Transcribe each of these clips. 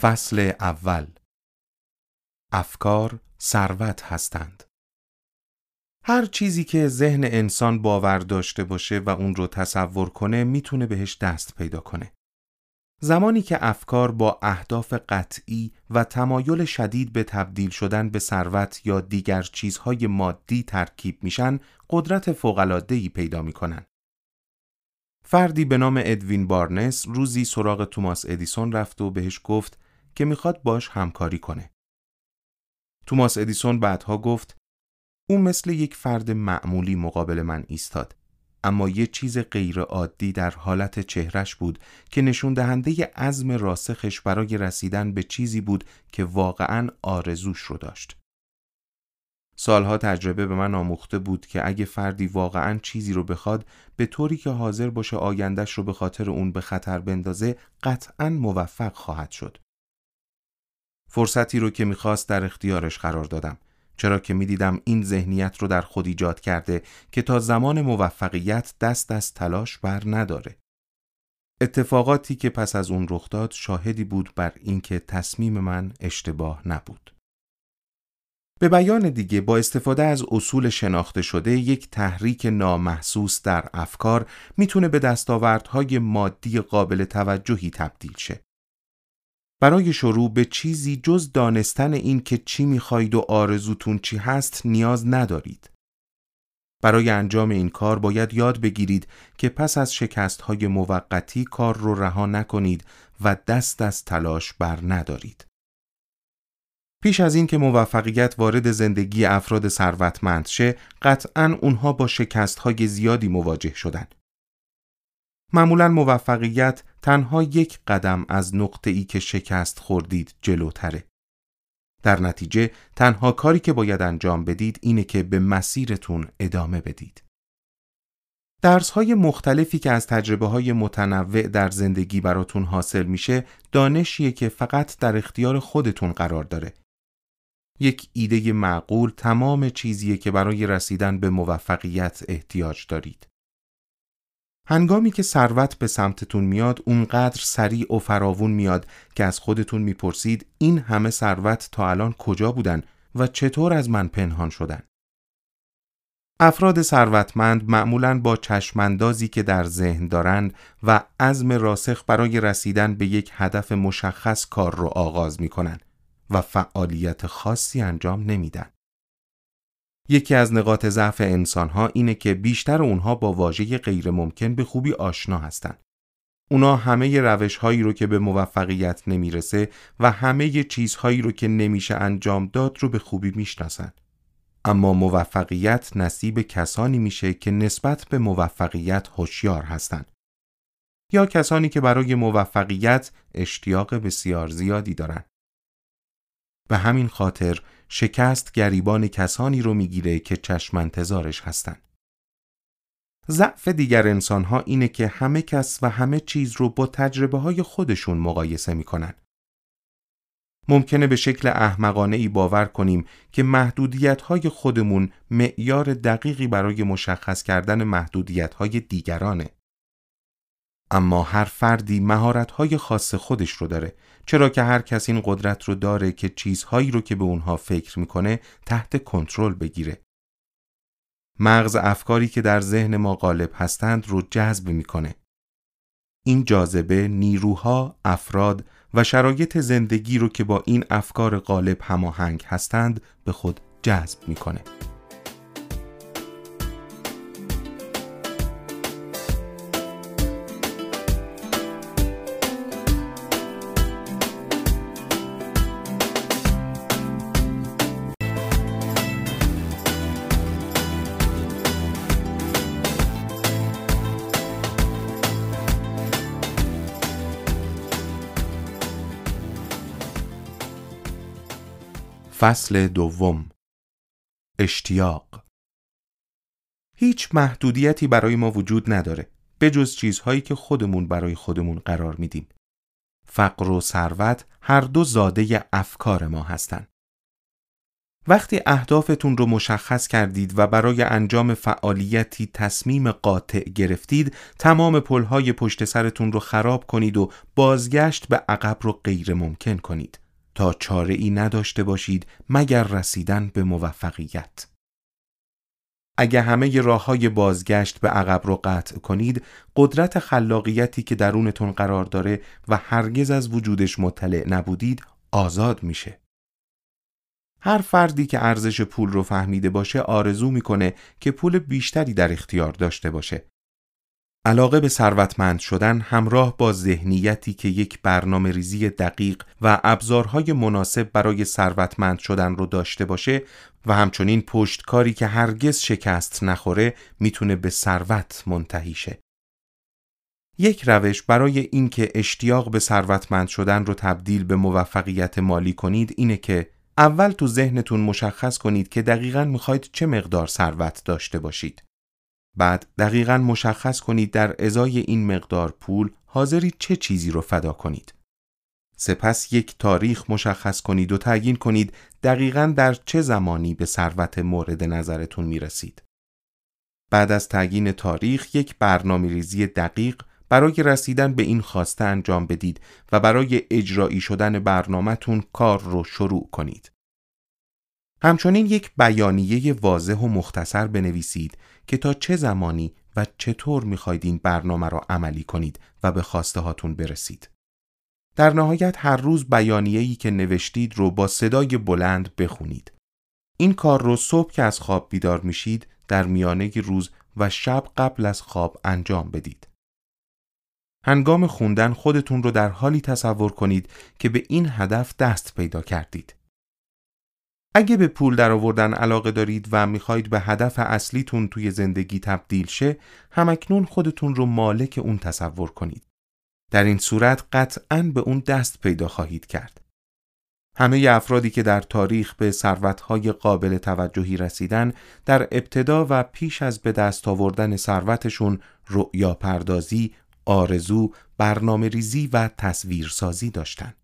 فصل اول افکار ثروت هستند هر چیزی که ذهن انسان باور داشته باشه و اون رو تصور کنه می‌تونه بهش دست پیدا کنه. زمانی که افکار با اهداف قطعی و تمایل شدید به تبدیل شدن به ثروت یا دیگر چیزهای مادی ترکیب میشن، قدرت فوق‌العاده‌ای پیدا می‌کنن. فردی به نام ادوین بارنس روزی سراغ توماس ادیسون رفت و بهش گفت که می‌خواد باش همکاری کنه. توماس ادیسون بعدها گفت او مثل یک فرد معمولی مقابل من ایستاد اما یه چیز غیر عادی در حالت چهرش بود که نشون دهنده عزم راسخش برای رسیدن به چیزی بود که واقعا آرزوش رو داشت. سالها تجربه به من آموخته بود که اگه فردی واقعا چیزی رو بخواد به طوری که حاضر باشه آیندهش رو به خاطر اون به خطر بندازه قطعا موفق خواهد شد. فرصتی رو که می‌خواست در اختیارش قرار دادم چرا که می‌دیدم این ذهنیت رو در خود ایجاد کرده که تا زمان موفقیت دست از تلاش بر نداره. اتفاقاتی که پس از اون رخ داد شاهدی بود بر اینکه تصمیم من اشتباه نبود. به بیان دیگه با استفاده از اصول شناخته شده یک تحریک نامحسوس در افکار می‌تونه به دستاوردهای مادی قابل توجهی تبدیل شه. برای شروع به چیزی جز دانستن این که چی می‌خواید و آرزوتون چی هست نیاز ندارید. برای انجام این کار باید یاد بگیرید که پس از شکست های موقتی کار رو رها نکنید و دست از تلاش بر ندارید. پیش از اینکه موفقیت وارد زندگی افراد ثروتمند شه، قطعا اونها با شکست های زیادی مواجه شدند. معمولا موفقیت تنها یک قدم از نقطه ای که شکست خوردید جلوتره. در نتیجه تنها کاری که باید انجام بدید اینه که به مسیرتون ادامه بدید. درس های مختلفی که از تجربه های متنوع در زندگی براتون حاصل میشه دانشیه که فقط در اختیار خودتون قرار داره. یک ایده معقول تمام چیزیه که برای رسیدن به موفقیت احتیاج دارید. هنگامی که ثروت به سمتتون میاد اونقدر سریع و فراوون میاد که از خودتون می‌پرسید این همه ثروت تا الان کجا بودن و چطور از من پنهان شدن افراد ثروتمند معمولا با چشماندازی که در ذهن دارند و عزم راسخ برای رسیدن به یک هدف مشخص کار رو آغاز می‌کنن و فعالیت خاصی انجام نمیدن. یکی از نقاط ضعف انسانها اینه که بیشتر اونها با واژه غیر ممکن به خوبی آشنا هستند. اونا همه روش هایی رو که به موفقیت نمی‌رسه و همه چیزهایی رو که نمیشه انجام داد رو به خوبی می‌شناسن. اما موفقیت نصیب کسانی میشه که نسبت به موفقیت هوشیار هستند. یا کسانی که برای موفقیت اشتیاق بسیار زیادی دارن. به همین خاطر شکست گریبان کسانی رو می‌گیره که چشم انتظارش هستن. ضعف دیگر انسان ها اینه که همه کس و همه چیز رو با تجربه های خودشون مقایسه می‌کنن. ممکنه به شکل احمقانه ای باور کنیم که محدودیت های خودمون معیار دقیقی برای مشخص کردن محدودیت های دیگرانه. اما هر فردی مهارت‌های خاص خودش رو داره. چرا که هر کس این قدرت رو داره که چیزهایی رو که به اونها فکر می‌کنه تحت کنترل بگیره. مغز افکاری که در ذهن ما غالب هستند رو جذب می‌کنه. این جاذبه نیروها افراد و شرایط زندگی رو که با این افکار غالب هماهنگ هستند به خود جذب می‌کنه. فصل دوم. اشتیاق. هیچ محدودیتی برای ما وجود نداره به جز چیزهایی که خودمون برای خودمون قرار میدیم. فقر و ثروت هر دو زاده افکار ما هستند وقتی اهدافتون رو مشخص کردید و برای انجام فعالیتی تصمیم قاطع گرفتید تمام پلهای پشت سرتون رو خراب کنید و بازگشت به عقب رو غیر ممکن کنید. تا چاره ای نداشته باشید مگر رسیدن به موفقیت اگه همه راه های بازگشت به عقب رو قطع کنید قدرت خلاقیتی که درونتون قرار داره و هرگز از وجودش مطلع نبودید آزاد میشه هر فردی که ارزش پول رو فهمیده باشه آرزو می‌کنه که پول بیشتری در اختیار داشته باشه. علاقه به ثروتمند شدن همراه با ذهنیتی که یک برنامه ریزی دقیق و ابزارهای مناسب برای ثروتمند شدن رو داشته باشه و همچنین پشتکاری که هرگز شکست نخوره می‌تونه به ثروت منتهی شه. یک روش برای اینکه اشتیاق به ثروتمند شدن رو تبدیل به موفقیت مالی کنید اینه که اول تو ذهنتون مشخص کنید که دقیقا می‌خواید چه مقدار ثروت داشته باشید. بعد دقیقا مشخص کنید در ازای این مقدار پول حاضری چه چیزی رو فدا کنید. سپس یک تاریخ مشخص کنید و تعیین کنید دقیقا در چه زمانی به ثروت مورد نظرتون می‌رسید. بعد از تعیین تاریخ یک برنامه ریزی دقیق برای رسیدن به این خواسته انجام بدید و برای اجرایی شدن برنامهتون کار رو شروع کنید. همچنین یک بیانیه واضح و مختصر بنویسید که تا چه زمانی و چطور می‌خواید این برنامه را عملی کنید و به خواسته هاتون برسید. در نهایت هر روز بیانیه‌ای که نوشتید رو با صدای بلند بخونید. این کار رو صبح که از خواب بیدار میشید در میانه روز و شب قبل از خواب انجام بدید. هنگام خوندن خودتون رو در حالی تصور کنید که به این هدف دست پیدا کردید. اگه به پول در آوردن علاقه دارید و می‌خواهید به هدف اصلیتون توی زندگی تبدیل شه، همکنون خودتون رو مالک اون تصور کنید. در این صورت قطعا به اون دست پیدا خواهید کرد. همه افرادی که در تاریخ به ثروتهای قابل توجهی رسیدن در ابتدا و پیش از به دست آوردن ثروتشون رؤیا پردازی، آرزو، برنامه ریزی و تصویرسازی داشتند.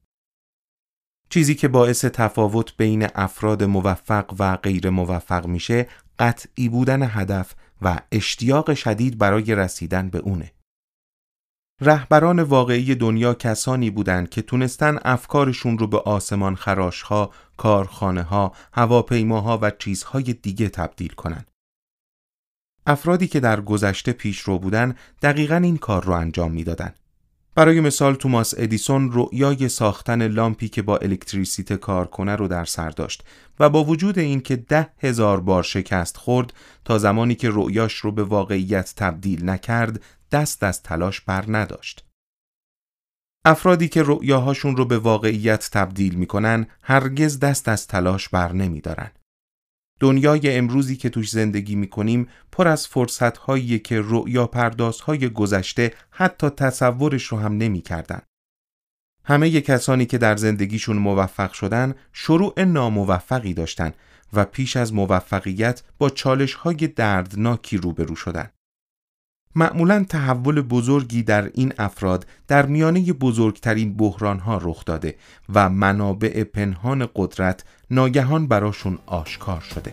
چیزی که باعث تفاوت بین افراد موفق و غیر موفق میشه قطعی بودن هدف و اشتیاق شدید برای رسیدن به اونه. رهبران واقعی دنیا کسانی بودند که تونستن افکارشون رو به آسمان خراشها، کارخانه ها، هواپیماها و چیزهای دیگه تبدیل کنند. افرادی که در گذشته پیشرو بودن دقیقا این کار رو انجام می‌دادند. برای مثال توماس ادیسون رؤیای ساختن لامپی که با الکتریسیته کار کنه رو در سر داشت و با وجود اینکه ده هزار بار شکست خورد تا زمانی که رؤیاش رو به واقعیت تبدیل نکرد دست از تلاش بر نداشت. افرادی که رؤیاهاشون رو به واقعیت تبدیل می‌کنن هرگز دست از تلاش بر نمیدارن. دنیای امروزی که توش زندگی می‌کنیم پر از فرصتهایی که رؤیا پردازهای گذشته حتی تصورش رو هم نمی‌کردن. همه کسانی که در زندگیشون موفق شدن شروع ناموفقی داشتن و پیش از موفقیت با چالش های دردناکی روبرو شدن. معمولا تحول بزرگی در این افراد در میانه بزرگترین بحران ها رخ داده و منابع پنهان قدرت ناگهان براشون آشکار شده.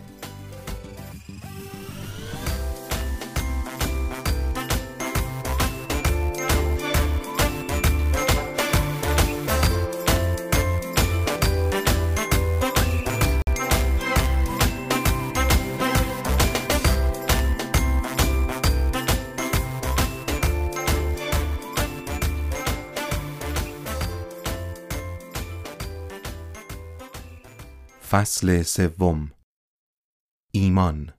فصل سوم ایمان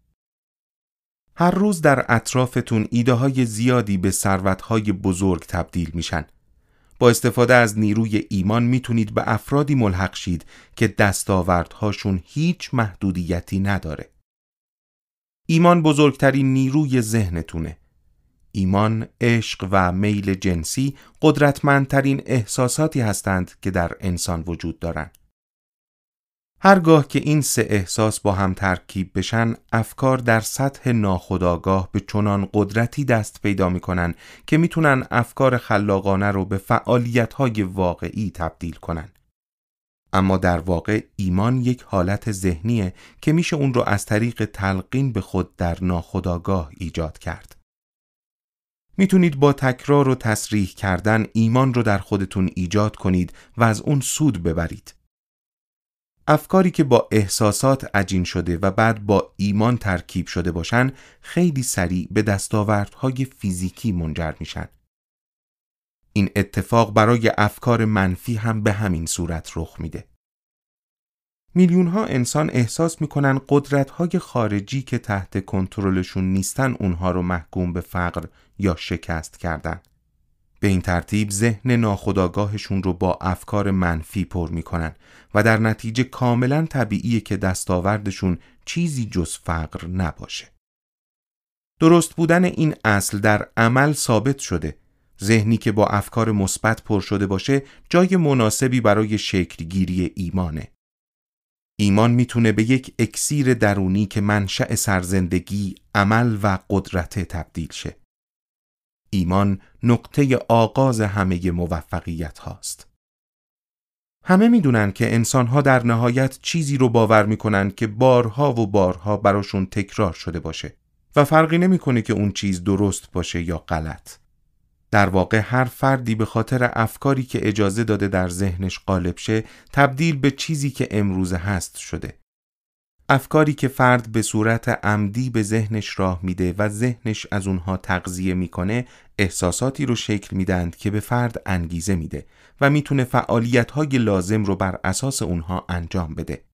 هر روز در اطرافتون ایده های زیادی به ثروت های بزرگ تبدیل میشن. با استفاده از نیروی ایمان می‌تونید به افرادی ملحق شید که دستاوردهاشون هیچ محدودیتی نداره. ایمان بزرگترین نیروی ذهنتونه. ایمان، عشق و میل جنسی قدرتمندترین احساساتی هستند که در انسان وجود دارند. هرگاه که این سه احساس با هم ترکیب بشن افکار در سطح ناخودآگاه به چنان قدرتی دست پیدا می‌کنن که می‌تونن افکار خلاقانه رو به فعالیت های واقعی تبدیل کنن اما در واقع ایمان یک حالت ذهنیه که میشه اون رو از طریق تلقین به خود در ناخودآگاه ایجاد کرد. می‌تونید با تکرار و تصریح کردن ایمان رو در خودتون ایجاد کنید و از اون سود ببرید. افکاری که با احساسات عجین شده و بعد با ایمان ترکیب شده باشن خیلی سریع به دستاوردهای فیزیکی منجر میشن. این اتفاق برای افکار منفی هم به همین صورت رخ میده. میلیون ها انسان احساس می‌کنن قدرت های خارجی که تحت کنترلشون نیستن اونها رو محکوم به فقر یا شکست کردن. به این ترتیب ذهن ناخودآگاهشون رو با افکار منفی پر می‌کنن و در نتیجه کاملا طبیعیه که دستاوردشون چیزی جز فقر نباشه. درست بودن این اصل در عمل ثابت شده ذهنی که با افکار مثبت پر شده باشه جای مناسبی برای شکلگیری ایمانه. ایمان می‌تونه به یک اکسیر درونی که منشأ سرزندگی، عمل و قدرت تبدیل شه. ایمان نقطه آغاز همه موفقیت هاست. همه می‌دونن که انسانها در نهایت چیزی رو باور می‌کنن که بارها و بارها براشون تکرار شده باشه و فرقی نمی‌کنه که اون چیز درست باشه یا غلط. در واقع هر فردی به خاطر افکاری که اجازه داده در ذهنش غالب شه تبدیل به چیزی که امروزه هست شده. افکاری که فرد به صورت عمدی به ذهنش راه میده و ذهنش از اونها تغذیه می‌کنه احساساتی رو شکل میدند که به فرد انگیزه میده و می‌تونه فعالیت های لازم رو بر اساس اونها انجام بده.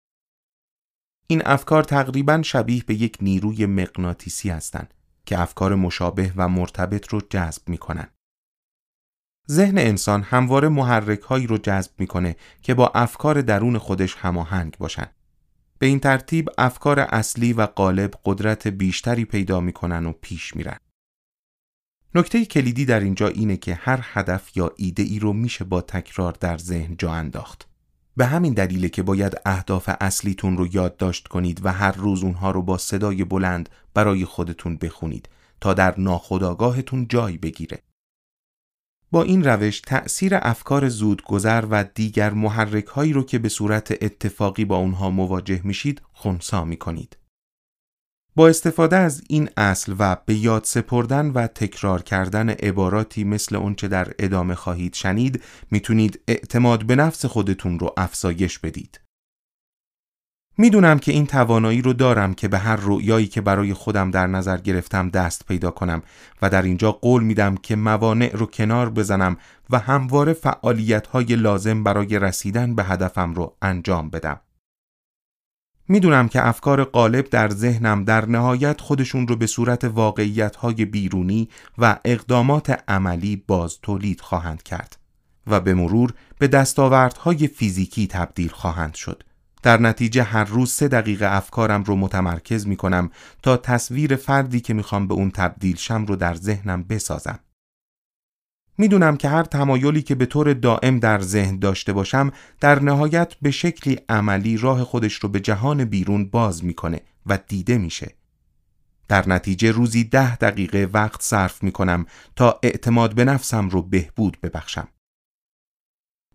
این افکار تقریبا شبیه به یک نیروی مغناطیسی هستند که افکار مشابه و مرتبط رو جذب می‌کنن. ذهن انسان همواره محرک هایی رو جذب می‌کنه که با افکار درون خودش هماهنگ باشن. به این ترتیب افکار اصلی و غالب قدرت بیشتری پیدا می‌کنن و پیش میرن. نکته کلیدی در اینجا اینه که هر هدف یا ایده ای رو میشه با تکرار در ذهن جا انداخت. به همین دلیله که باید اهداف اصلیتون رو یادداشت کنید و هر روز اونها رو با صدای بلند برای خودتون بخونید تا در ناخودآگاهتون جای بگیره. با این روش تأثیر افکار زودگذر و دیگر محرک هایی رو که به صورت اتفاقی با اونها مواجه میشید خونسا می کنید. با استفاده از این اصل و به یاد سپردن و تکرار کردن عباراتی مثل اونچه در ادامه خواهید شنید می‌تونید اعتماد به نفس خودتون رو افزایش بدید. می‌دونم که این توانایی رو دارم که به هر رؤیایی که برای خودم در نظر گرفتم دست پیدا کنم و در اینجا قول میدم که موانع رو کنار بزنم و همواره فعالیت های لازم برای رسیدن به هدفم رو انجام بدم. می‌دونم که افکار غالب در ذهنم در نهایت خودشون رو به صورت واقعیت های بیرونی و اقدامات عملی باز تولید خواهند کرد و به مرور به دستاوردهای فیزیکی تبدیل خواهند شد. در نتیجه هر روز سه دقیقه افکارم رو متمرکز می کنم تا تصویر فردی که می‌خوام به اون تبدیل شم رو در ذهنم بسازم. می‌دونم که هر تمایلی که به طور دائم در ذهن داشته باشم در نهایت به شکلی عملی راه خودش رو به جهان بیرون باز می‌کنه و دیده میشه. در نتیجه روزی ده دقیقه وقت صرف می کنم تا اعتماد به نفسم رو بهبود ببخشم.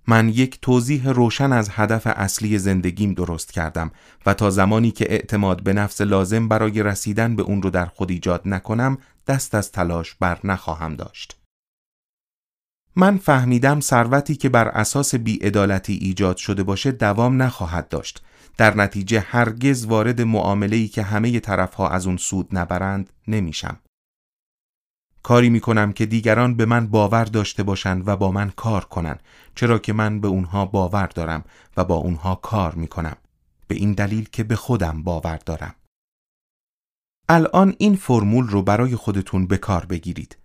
من یک توضیح روشن از هدف اصلی زندگیم درست کردم و تا زمانی که اعتماد به نفس لازم برای رسیدن به اون رو در خود ایجاد نکنم دست از تلاش بر نخواهم داشت. من فهمیدم ثروتی که بر اساس بیعدالتی ایجاد شده باشه دوام نخواهد داشت. در نتیجه هرگز وارد معامله‌ای که همه طرفها از اون سود نبرند نمیشم. کاری می کنم که دیگران به من باور داشته باشند و با من کار کنند چرا که من به اونها باور دارم و با اونها کار می کنم به این دلیل که به خودم باور دارم الان این فرمول رو برای خودتون به کار بگیرید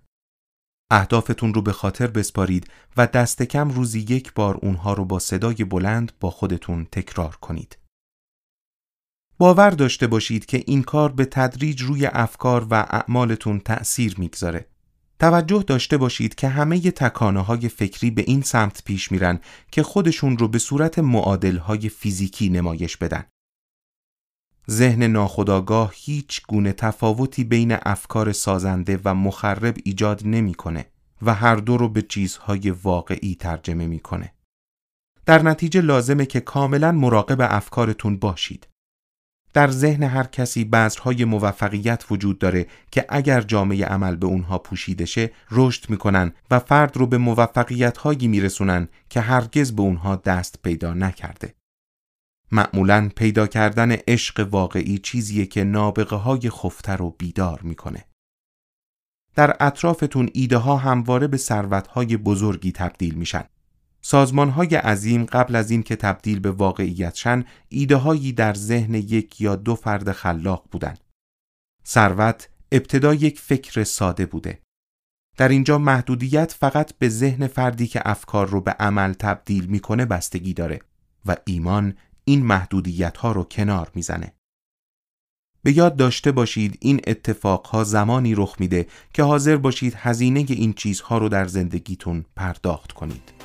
اهدافتون رو به خاطر بسپارید و دست کم روزی یک بار اونها رو با صدای بلند با خودتون تکرار کنید باور داشته باشید که این کار به تدریج روی افکار و اعمالتون تأثیر می‌گذاره. توجه داشته باشید که همه تکانه های فکری به این سمت پیش میرن که خودشون رو به صورت معادل های فیزیکی نمایش بدن. ذهن ناخودآگاه هیچ گونه تفاوتی بین افکار سازنده و مخرب ایجاد نمی‌کنه و هر دو رو به چیزهای واقعی ترجمه می‌کنه. در نتیجه لازمه که کاملا مراقب افکارتون باشید. در ذهن هر کسی بذرهای موفقیت وجود داره که اگر جامعه عمل به اونها پوشیده شه رشد می‌کنن و فرد رو به موفقیت هایی میرسونن که هرگز به اونها دست پیدا نکرده. معمولا پیدا کردن عشق واقعی چیزیه که نابغه های خفته رو بیدار می‌کنه. در اطرافتون ایده ها همواره به ثروت های بزرگی تبدیل میشن. سازمان های عظیم قبل از این که تبدیل به واقعیت شن ایده هایی در ذهن یک یا دو فرد خلاق بودن. ثروت ابتدا یک فکر ساده بوده. در اینجا محدودیت فقط به ذهن فردی که افکار رو به عمل تبدیل می‌کنه بستگی داره و ایمان این محدودیت ها رو کنار می‌زنه. به یاد داشته باشید این اتفاقها زمانی رخ میده که حاضر باشید هزینه این چیزها رو در زندگیتون پرداخت کنید.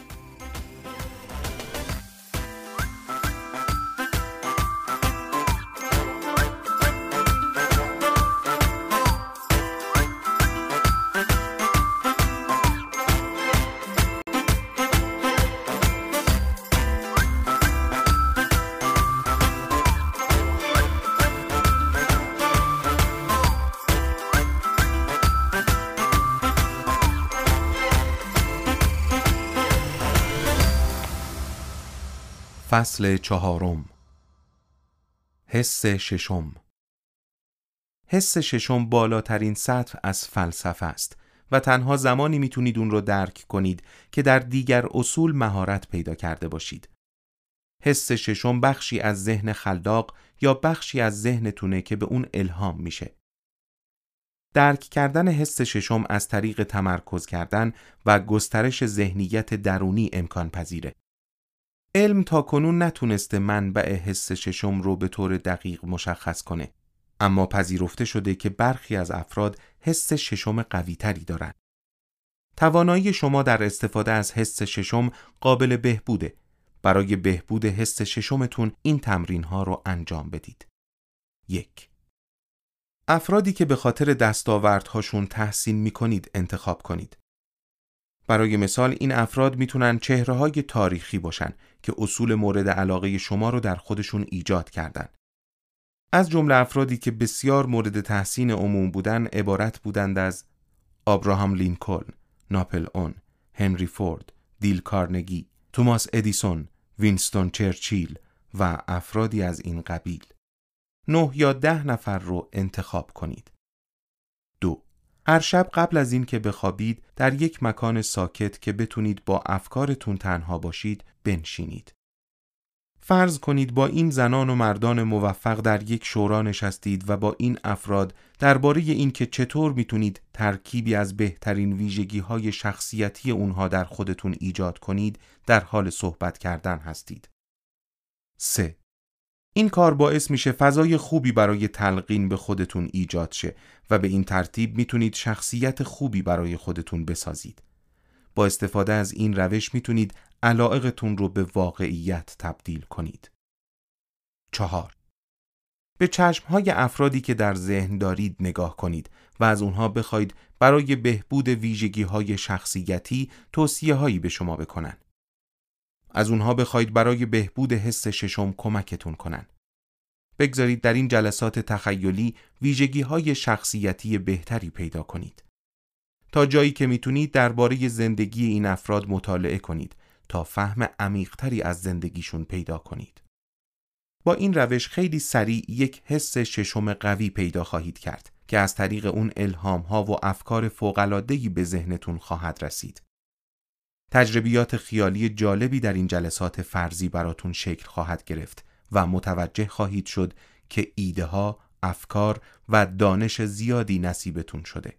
فصل چهارم حس ششم حس ششم بالاترین سطح از فلسفه است و تنها زمانی می‌تونید اون رو درک کنید که در دیگر اصول مهارت پیدا کرده باشید. حس ششم بخشی از ذهن خلاق یا بخشی از ذهنتونه که به اون الهام میشه. درک کردن حس ششم از طریق تمرکز کردن و گسترش ذهنیت درونی امکان پذیره. علم تا کنون نتونسته منبع حس ششم رو به طور دقیق مشخص کنه اما پذیرفته شده که برخی از افراد حس ششم قوی تری دارن. توانایی شما در استفاده از حس ششم قابل بهبوده. برای بهبود حس ششمتون این تمرین ها رو انجام بدید. یک افرادی که به خاطر دستاوردهاشون تحسین می کنید انتخاب کنید. برای مثال این افراد می‌تونن چهره های تاریخی باشن که اصول مورد علاقه شما رو در خودشون ایجاد کردن. از جمله افرادی که بسیار مورد تحسین عموم بودن عبارت بودند از آبراهام لینکلن، ناپل اون، هنری فورد، دیل کارنگی، توماس ادیسون، وینستون چرچیل و افرادی از این قبیل. نه یا ده نفر رو انتخاب کنید. هر شب قبل از اینکه بخوابید در یک مکان ساکت که بتونید با افکارتون تنها باشید بنشینید. فرض کنید با این زنان و مردان موفق در یک شورا نشستید و با این افراد درباره اینکه چطور می‌تونید ترکیبی از بهترین ویژگی های شخصیتی اونها در خودتون ایجاد کنید در حال صحبت کردن هستید. 3. این کار باعث میشه فضای خوبی برای تلقین به خودتون ایجاد شه و به این ترتیب می‌تونید شخصیت خوبی برای خودتون بسازید. با استفاده از این روش می‌تونید علائقتون رو به واقعیت تبدیل کنید. چهار به چشمهای افرادی که در ذهن دارید نگاه کنید و از اونها بخواید برای بهبود ویژگی های شخصیتی توصیه هایی به شما بکنن. از اونها بخواید برای بهبود حس ششم کمکتون کنن. بگذارید در این جلسات تخیلی ویژگی های شخصیتی بهتری پیدا کنید. تا جایی که می‌تونید درباره زندگی این افراد مطالعه کنید تا فهم عمیقتری از زندگیشون پیدا کنید. با این روش خیلی سریع یک حس ششم قوی پیدا خواهید کرد که از طریق اون الهام ها و افکار فوقلادهی به ذهنتون خواهد رسید. تجربیات خیالی جالبی در این جلسات فرضی براتون شکل خواهد گرفت و متوجه خواهید شد که ایده ها، افکار و دانش زیادی نصیبتون شده.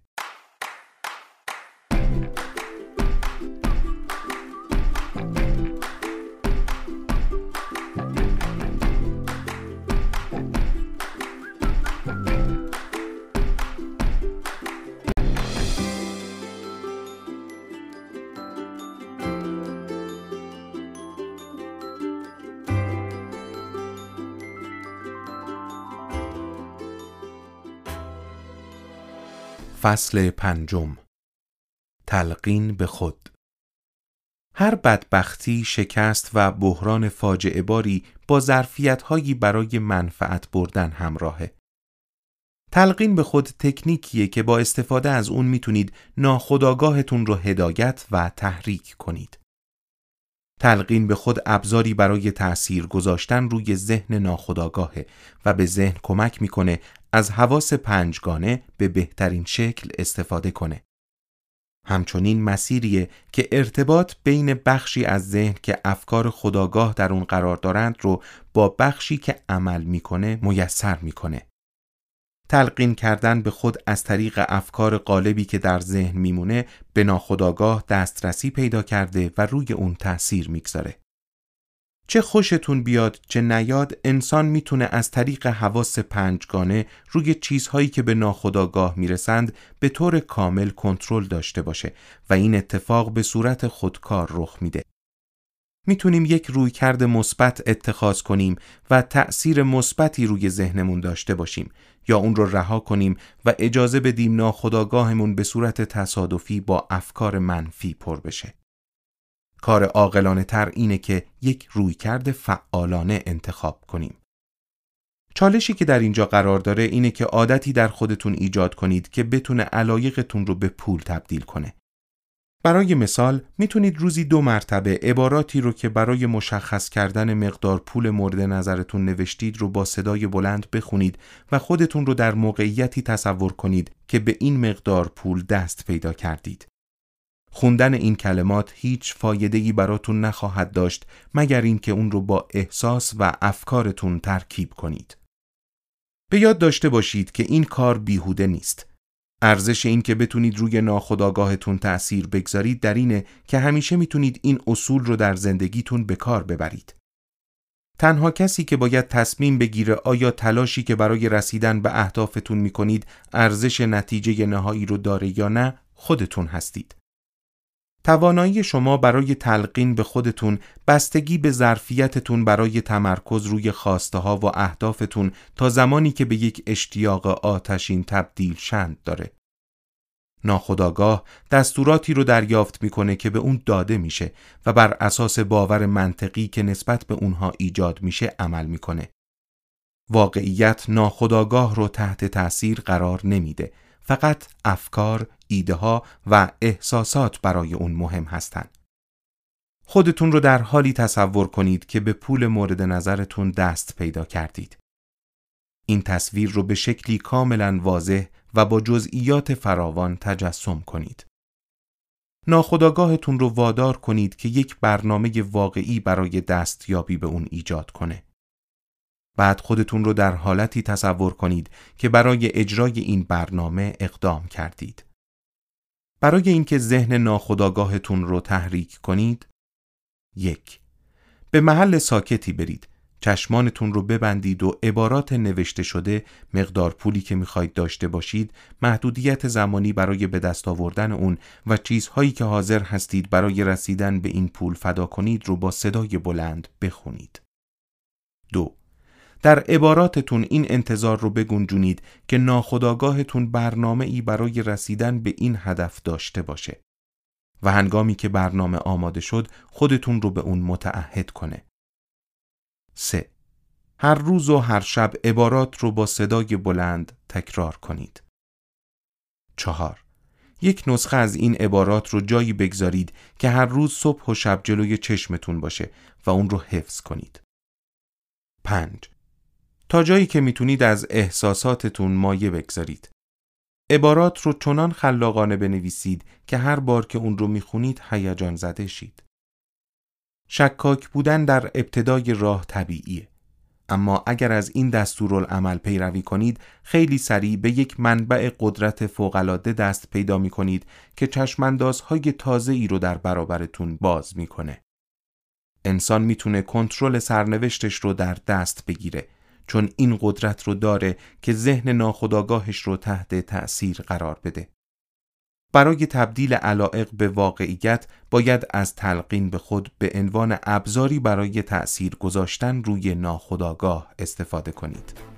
فصل پنجم تلقین به خود هر بدبختی، شکست و بحران فاجعه باری با ظرفیت هایی برای منفعت بردن همراهه. تلقین به خود تکنیکیه که با استفاده از اون می‌تونید ناخداگاهتون رو هدایت و تحریک کنید. تلقین به خود ابزاری برای تأثیر گذاشتن روی ذهن ناخداگاهه و به ذهن کمک می‌کنه از حواس پنجگانه به بهترین شکل استفاده کنه. همچنین مسیریه که ارتباط بین بخشی از ذهن که افکار خداگاه در اون قرار دارند رو با بخشی که عمل می‌کنه میسر می‌کنه. تلقین کردن به خود از طریق افکار قالبی که در ذهن میمونه به ناخداگاه دسترسی پیدا کرده و روی اون تأثیر می‌گذاره. چه خوشتون بیاد چه نیاد انسان می‌تونه از طریق حواس پنجگانه روی چیزهایی که به ناخودآگاه می‌رسند به طور کامل کنترل داشته باشه و این اتفاق به صورت خودکار رخ میده. می‌تونیم یک رویکرد مثبت اتخاذ کنیم و تأثیر مثبتی روی ذهنمون داشته باشیم یا اون رو رها کنیم و اجازه بدیم ناخودآگاهمون به صورت تصادفی با افکار منفی پر بشه. کار عاقلانه تر اینه که یک رویکرد فعالانه انتخاب کنیم. چالشی که در اینجا قرار داره اینه که عادتی در خودتون ایجاد کنید که بتونه علایقتون رو به پول تبدیل کنه. برای مثال می‌تونید روزی دو مرتبه عباراتی رو که برای مشخص کردن مقدار پول مورد نظرتون نوشتید رو با صدای بلند بخونید و خودتون رو در موقعیتی تصور کنید که به این مقدار پول دست پیدا کردید. خوندن این کلمات هیچ فایده‌ای براتون نخواهد داشت مگر اینکه اون رو با احساس و افکارتون ترکیب کنید. به یاد داشته باشید که این کار بیهوده نیست. ارزش این که بتونید روی ناخودآگاهتون تأثیر بگذارید در اینه که همیشه می‌تونید این اصول رو در زندگیتون به کار ببرید. تنها کسی که باید تصمیم بگیره آیا تلاشی که برای رسیدن به اهدافتون می‌کنید ارزش نتیجه نهایی رو داره یا نه خودتون هستید. توانایی شما برای تلقین به خودتون بستگی به ظرفیتتون برای تمرکز روی خواسته ها و اهدافتون تا زمانی که به یک اشتیاق آتشین تبدیل شند داره. ناخداگاه دستوراتی رو دریافت می‌کنه که به اون داده میشه و بر اساس باور منطقی که نسبت به اونها ایجاد میشه عمل می‌کنه. واقعیت ناخداگاه رو تحت تأثیر قرار نمیده فقط افکار، ایده ها و احساسات برای اون مهم هستند. خودتون رو در حالی تصور کنید که به پول مورد نظرتون دست پیدا کردید. این تصویر رو به شکلی کاملا واضح و با جزئیات فراوان تجسم کنید. ناخداگاهتون رو وادار کنید که یک برنامه واقعی برای دستیابی به اون ایجاد کنه. بعد خودتون رو در حالتی تصور کنید که برای اجرای این برنامه اقدام کردید. برای اینکه ذهن ناخودآگاهتون رو تحریک کنید یک به محل ساکتی برید چشمانتون رو ببندید و عبارات نوشته شده مقدار پولی که می‌خواید داشته باشید محدودیت زمانی برای به دست آوردن اون و چیزهایی که حاضر هستید برای رسیدن به این پول فدا کنید رو با صدای بلند بخونید دو در عباراتتون این انتظار رو بگنجونید که ناخداگاهتون برنامه ای برای رسیدن به این هدف داشته باشه و هنگامی که برنامه آماده شد خودتون رو به اون متعهد کنه. 3. هر روز و هر شب عبارات رو با صدای بلند تکرار کنید. 4. یک نسخه از این عبارات رو جایی بگذارید که هر روز صبح و شب جلوی چشمتون باشه و اون رو حفظ کنید. 5. تا جایی که می‌تونید از احساساتتون مایه بگذارید. عبارات رو چنان خلاقانه بنویسید که هر بار که اون رو می‌خونید هیجان زده شید. شکاک بودن در ابتدای راه طبیعیه. اما اگر از این دستورالعمل پیروی کنید خیلی سریع به یک منبع قدرت فوقالعاده دست پیدا می کنید که چشماندازهای تازه ای رو در برابرتون باز می‌کنه. انسان می‌تونه کنترل سرنوشتش رو در دست بگیره چون این قدرت رو داره که ذهن ناخودآگاهش رو تحت تأثیر قرار بده. برای تبدیل علائق به واقعیت باید از تلقین به خود به عنوان ابزاری برای تأثیر گذاشتن روی ناخودآگاه استفاده کنید.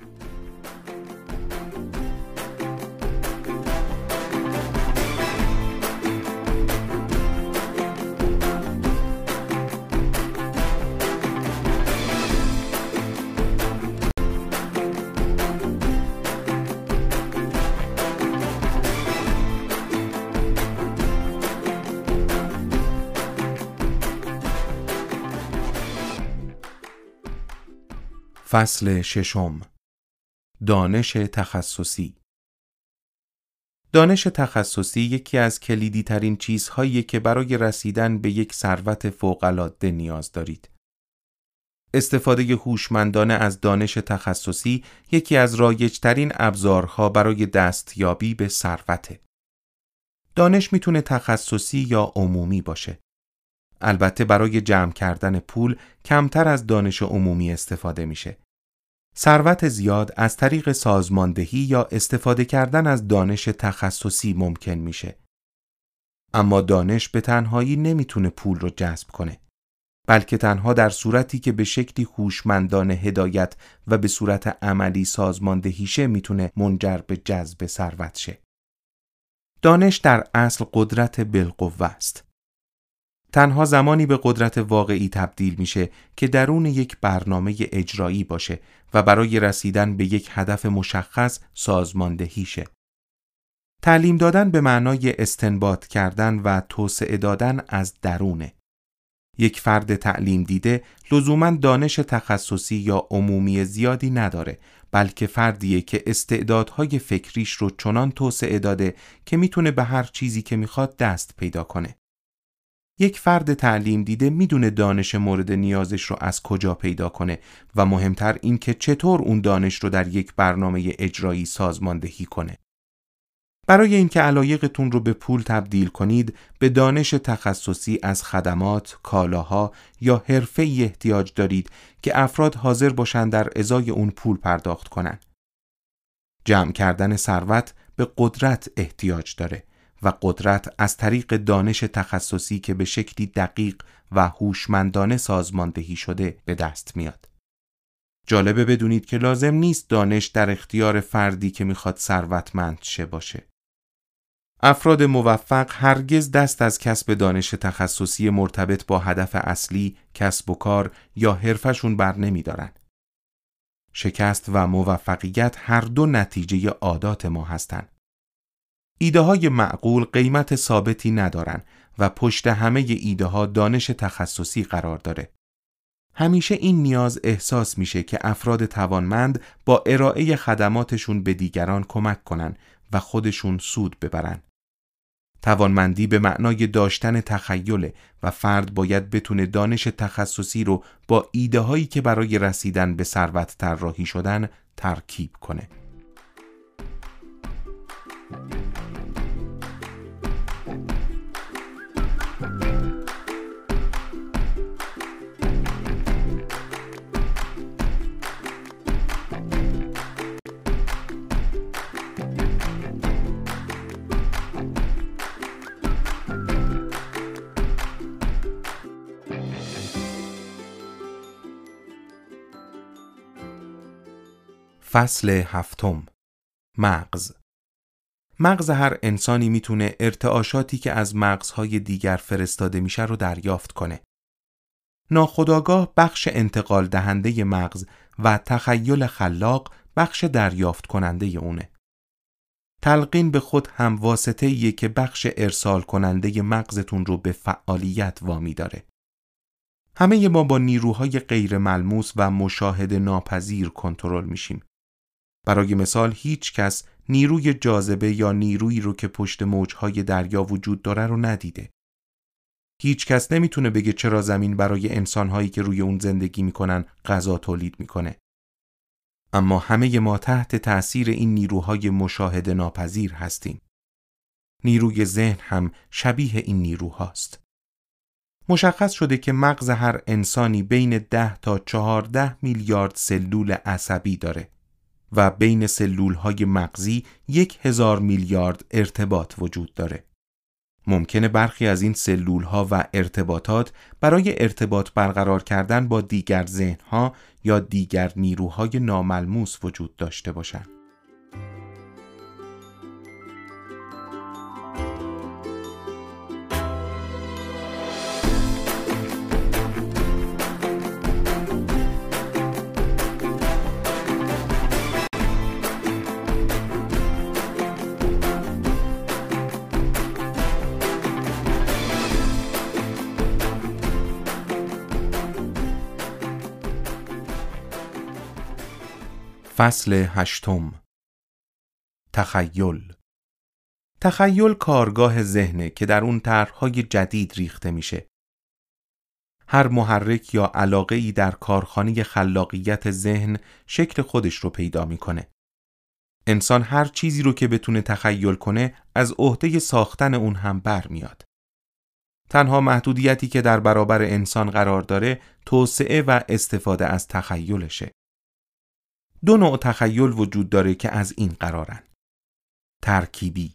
فصل ششم دانش تخصصی دانش تخصصی یکی از کلیدی ترین چیزهایی که برای رسیدن به یک ثروت فوق‌العاده نیاز دارید. استفاده هوشمندانه از دانش تخصصی یکی از رایجترین ابزارها برای دستیابی به ثروته. دانش می‌تونه تخصصی یا عمومی باشه. البته برای جمع کردن پول کمتر از دانش عمومی استفاده میشه. ثروت زیاد از طریق سازماندهی یا استفاده کردن از دانش تخصصی ممکن میشه. اما دانش به تنهایی نمی‌تونه پول رو جذب کنه. بلکه تنها در صورتی که به شکلی هوشمندانه هدایت و به صورت عملی سازماندهی شه می‌تونه منجر به جذب ثروت شه. دانش در اصل قدرت بالقوه است. تنها زمانی به قدرت واقعی تبدیل میشه که درون یک برنامه اجرایی باشه و برای رسیدن به یک هدف مشخص سازماندهی شه. تعلیم دادن به معنای استنباط کردن و توسعه دادن از درونه. یک فرد تعلیم دیده لزوما دانش تخصصی یا عمومی زیادی نداره بلکه فردیه که استعدادهای فکریش رو چنان توسعه داده که می‌تونه به هر چیزی که می‌خواد دست پیدا کنه. یک فرد تعلیم دیده می‌دونه دانش مورد نیازش رو از کجا پیدا کنه و مهمتر این که چطور اون دانش رو در یک برنامه اجرایی سازماندهی کنه. برای اینکه علایقتون رو به پول تبدیل کنید به دانش تخصصی از خدمات، کالاها یا حرفه احتیاج دارید که افراد حاضر باشند در ازای اون پول پرداخت کنند. جمع کردن ثروت به قدرت احتیاج داره و قدرت از طریق دانش تخصصی که به شکلی دقیق و هوشمندانه سازماندهی شده به دست میاد. جالبه بدونید که لازم نیست دانش در اختیار فردی که می‌خواد ثروتمند شه باشه. افراد موفق هرگز دست از کسب دانش تخصصی مرتبط با هدف اصلی، کسب و کار یا حرفشون بر نمیدارن. شکست و موفقیت هر دو نتیجه عادات ما هستند. ایده های معقول قیمت ثابتی ندارن و پشت همه ایده ها دانش تخصصی قرار داره. همیشه این نیاز احساس میشه که افراد توانمند با ارائه خدماتشون به دیگران کمک کنن و خودشون سود ببرن. توانمندی به معنای داشتن تخیله و فرد باید بتونه دانش تخصصی رو با ایده هایی که برای رسیدن به ثروت طراحی شدن ترکیب کنه. فصل هفتم مغز مغز هر انسانی می‌تونه ارتعاشاتی که از مغزهای دیگر فرستاده میشه رو دریافت کنه. ناخداگاه بخش انتقال دهنده مغز و تخیل خلاق بخش دریافت کننده اونه. تلقین به خود هم واسطه که بخش ارسال کننده مغزتون رو به فعالیت وامی داره. همه ما با نیروهای غیر ملموس و مشاهده ناپذیر کنترل میشیم. برای مثال هیچ کس نیروی جاذبه یا نیرویی رو که پشت موجهای دریا وجود داره رو ندیده. هیچ کس نمی‌تونه بگه چرا زمین برای انسانهایی که روی اون زندگی می‌کنن غذا تولید می‌کنه. اما همه ما تحت تأثیر این نیروهای مشاهده ناپذیر هستیم. نیروی ذهن هم شبیه این نیروهاست. مشخص شده که مغز هر انسانی بین 10 تا 14 میلیارد سلول عصبی داره. و بین سلول های مغزی یک هزار میلیارد ارتباط وجود داره. ممکنه برخی از این سلول ها و ارتباطات برای ارتباط برقرار کردن با دیگر ذهن یا دیگر نیروهای ناملموس وجود داشته باشند. فصل هشتم تخیل تخیل کارگاه ذهنه که در اون طرحهای جدید ریخته میشه. هر محرک یا علاقه ای در کارخانه خلاقیت ذهن شکل خودش رو پیدا می‌کنه. انسان هر چیزی رو که بتونه تخیل کنه از عهده ساختن اون هم برمیاد. تنها محدودیتی که در برابر انسان قرار داره توسعه و استفاده از تخیلشه. دو نوع تخیل وجود داره که از این قرارن. ترکیبی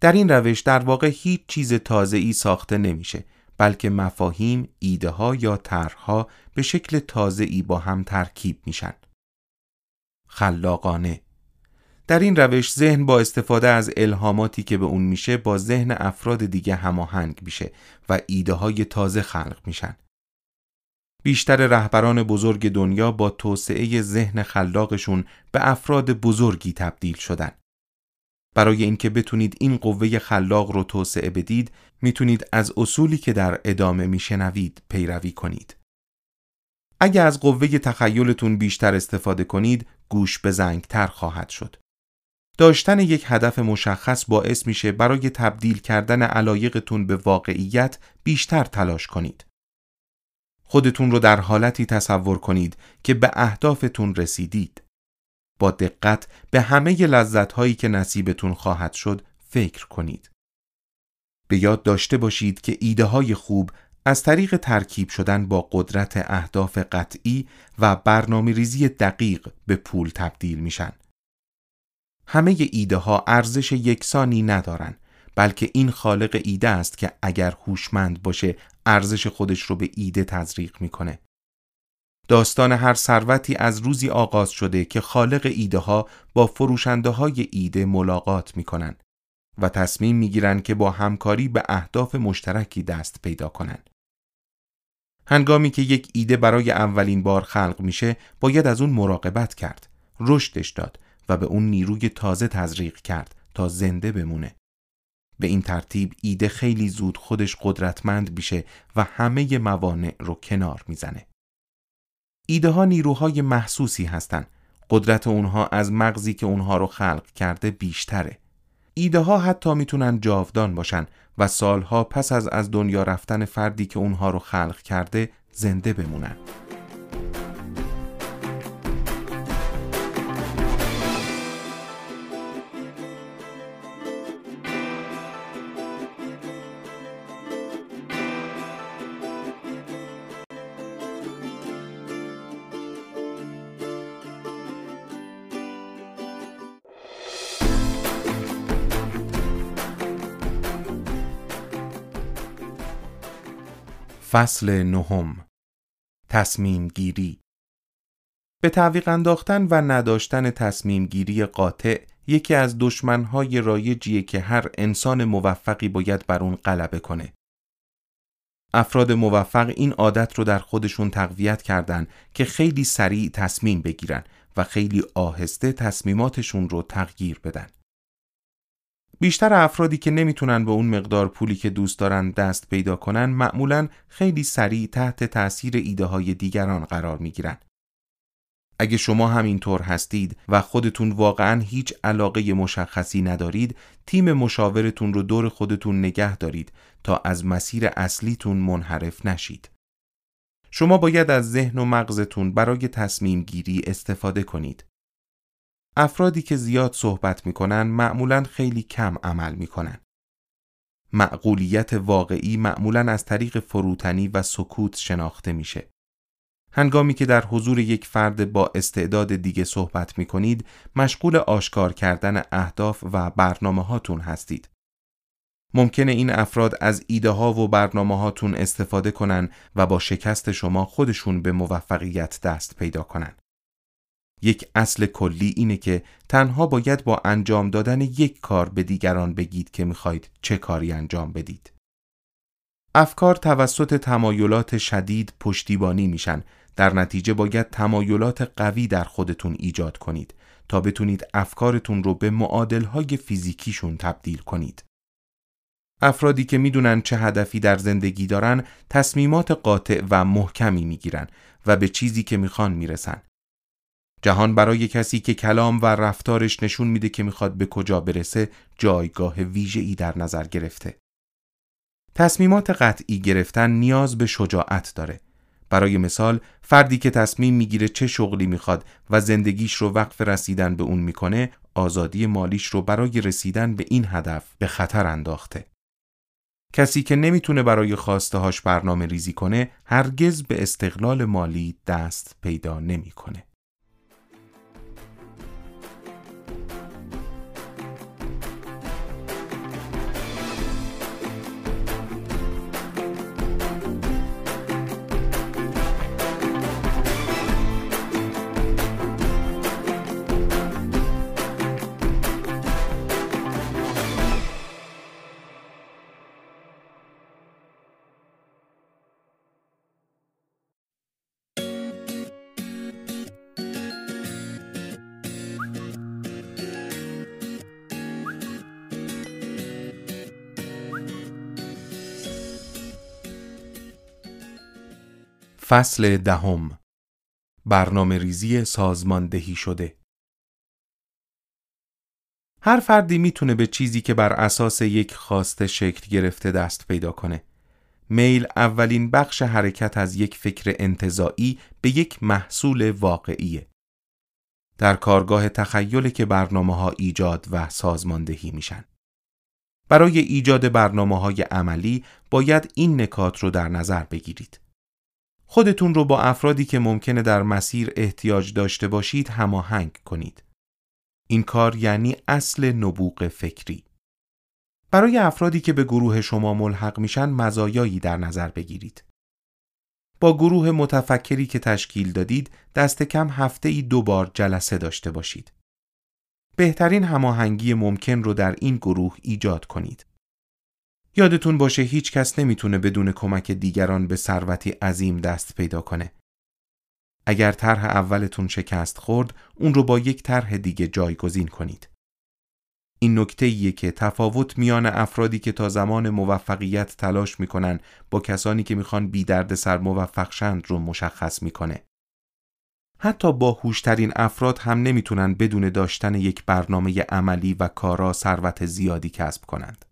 در این روش در واقع هیچ چیز تازه ای ساخته نمیشه بلکه مفاهیم، ایده ها یا طرحها به شکل تازه ای با هم ترکیب میشن. خلاقانه در این روش ذهن با استفاده از الهاماتی که به اون میشه با ذهن افراد دیگه هماهنگ میشه و ایده های تازه خلق میشن. بیشتر رهبران بزرگ دنیا با توسعه ذهن خلاقشون به افراد بزرگی تبدیل شدن. برای اینکه بتونید این قوه خلاق رو توسعه بدید، می‌تونید از اصولی که در ادامه میشنوید پیروی کنید. اگه از قوه تخیلتون بیشتر استفاده کنید، گوش به تر خواهد شد. داشتن یک هدف مشخص باعث میشه برای تبدیل کردن علایقتون به واقعیت بیشتر تلاش کنید. خودتون رو در حالتی تصور کنید که به اهدافتون رسیدید. با دقت به همه لذت هایی که نصیبتون خواهد شد فکر کنید. به یاد داشته باشید که ایده های خوب از طریق ترکیب شدن با قدرت اهداف قطعی و برنامه ریزی دقیق به پول تبدیل میشن. همه ایده ها ارزش یکسانی ندارن بلکه این خالق ایده است که اگر هوشمند باشه ارزش خودش رو به ایده تزریق می‌کنه. داستان هر ثروتی از روزی آغاز شده که خالق ایده ها با فروشنده های ایده ملاقات می‌کنن و تصمیم می‌گیرن که با همکاری به اهداف مشترکی دست پیدا کنن. هنگامی که یک ایده برای اولین بار خلق میشه باید از اون مراقبت کرد، رشدش داد و به اون نیروی تازه تزریق کرد تا زنده بمونه. به این ترتیب ایده خیلی زود خودش قدرتمند میشه و همه موانع رو کنار می‌زنه. ایده ها نیروهای محسوسی هستند. قدرت اونها از مغزی که اونها رو خلق کرده بیشتره. ایده ها حتی می‌تونن جاودان باشن و سالها پس از از دنیا رفتن فردی که اونها رو خلق کرده زنده بمونن. فصل نهم تصمیم گیری به تعویق انداختن و نداشتن تصمیم گیری قاطع یکی از دشمنهای رایجیه که هر انسان موفقی باید بر اون غلبه کنه. افراد موفق این عادت رو در خودشون تقویت کردن که خیلی سریع تصمیم بگیرن و خیلی آهسته تصمیماتشون رو تغییر بدن. بیشتر افرادی که نمی‌تونن به اون مقدار پولی که دوست دارن دست پیدا کنن معمولا خیلی سریع تحت تاثیر ایده های دیگران قرار می‌گیرن. اگه شما همینطور هستید و خودتون واقعا هیچ علاقه مشخصی ندارید، تیم مشاورتون رو دور خودتون نگه دارید تا از مسیر اصلیتون منحرف نشید. شما باید از ذهن و مغزتون برای تصمیم گیری استفاده کنید. افرادی که زیاد صحبت می‌کنن معمولا خیلی کم عمل می‌کنن. معقولیت واقعی معمولا از طریق فروتنی و سکوت شناخته میشه. هنگامی که در حضور یک فرد با استعداد دیگه صحبت می کنید، مشغول آشکار کردن اهداف و برنامه هاتون هستید. ممکنه این افراد از ایده ها و برنامه هاتون استفاده کنن و با شکست شما خودشون به موفقیت دست پیدا کنن. یک اصل کلی اینه که تنها باید با انجام دادن یک کار به دیگران بگید که می‌خواید چه کاری انجام بدید. افکار توسط تمایلات شدید پشتیبانی میشن در نتیجه باید تمایلات قوی در خودتون ایجاد کنید تا بتونید افکارتون رو به معادلهای فیزیکیشون تبدیل کنید. افرادی که می‌دونن چه هدفی در زندگی دارن تصمیمات قاطع و محکمی می‌گیرن و به چیزی که می‌خوان می‌رسن جهان برای کسی که کلام و رفتارش نشون میده که می‌خواد به کجا برسه جایگاه ویژه‌ای در نظر گرفته. تصمیمات قطعی گرفتن نیاز به شجاعت داره. برای مثال فردی که تصمیم می‌گیره چه شغلی می‌خواد و زندگیش رو وقف رسیدن به اون می‌کنه آزادی مالیش رو برای رسیدن به این هدف به خطر انداخته. کسی که نمی‌تونه برای خواسته هاش برنامه ریزی کنه هرگز به استقلال مالی دست پیدا نمی‌کنه. فصل دهم برنامه ریزی سازماندهی شده هر فردی می‌تونه به چیزی که بر اساس یک خواسته شکل گرفته دست پیدا کنه. میل اولین بخش حرکت از یک فکر انتظاعی به یک محصول واقعیه. در کارگاه تخیل که برنامه ها ایجاد و سازماندهی میشن. برای ایجاد برنامه های عملی باید این نکات رو در نظر بگیرید. خودتون رو با افرادی که ممکنه در مسیر احتیاج داشته باشید هماهنگ کنید. این کار یعنی اصل نبوغ فکری. برای افرادی که به گروه شما ملحق میشن مزایایی در نظر بگیرید. با گروه متفکری که تشکیل دادید دست کم هفته ای دو بار جلسه داشته باشید. بهترین هماهنگی ممکن رو در این گروه ایجاد کنید. یادتون باشه هیچ کس نمی‌تونه بدون کمک دیگران به ثروتی عظیم دست پیدا کنه. اگر طرح اولتون شکست خورد، اون رو با یک طرح دیگه جایگزین کنید. این نکته ایه که تفاوت میان افرادی که تا زمان موفقیت تلاش می‌کنن با کسانی که می‌خوان بی درد سر موفق شند رو مشخص می‌کنه. حتی با هوشترین افراد هم نمی‌تونن بدون داشتن یک برنامه عملی و کارا ثروت زیادی کسب کنند.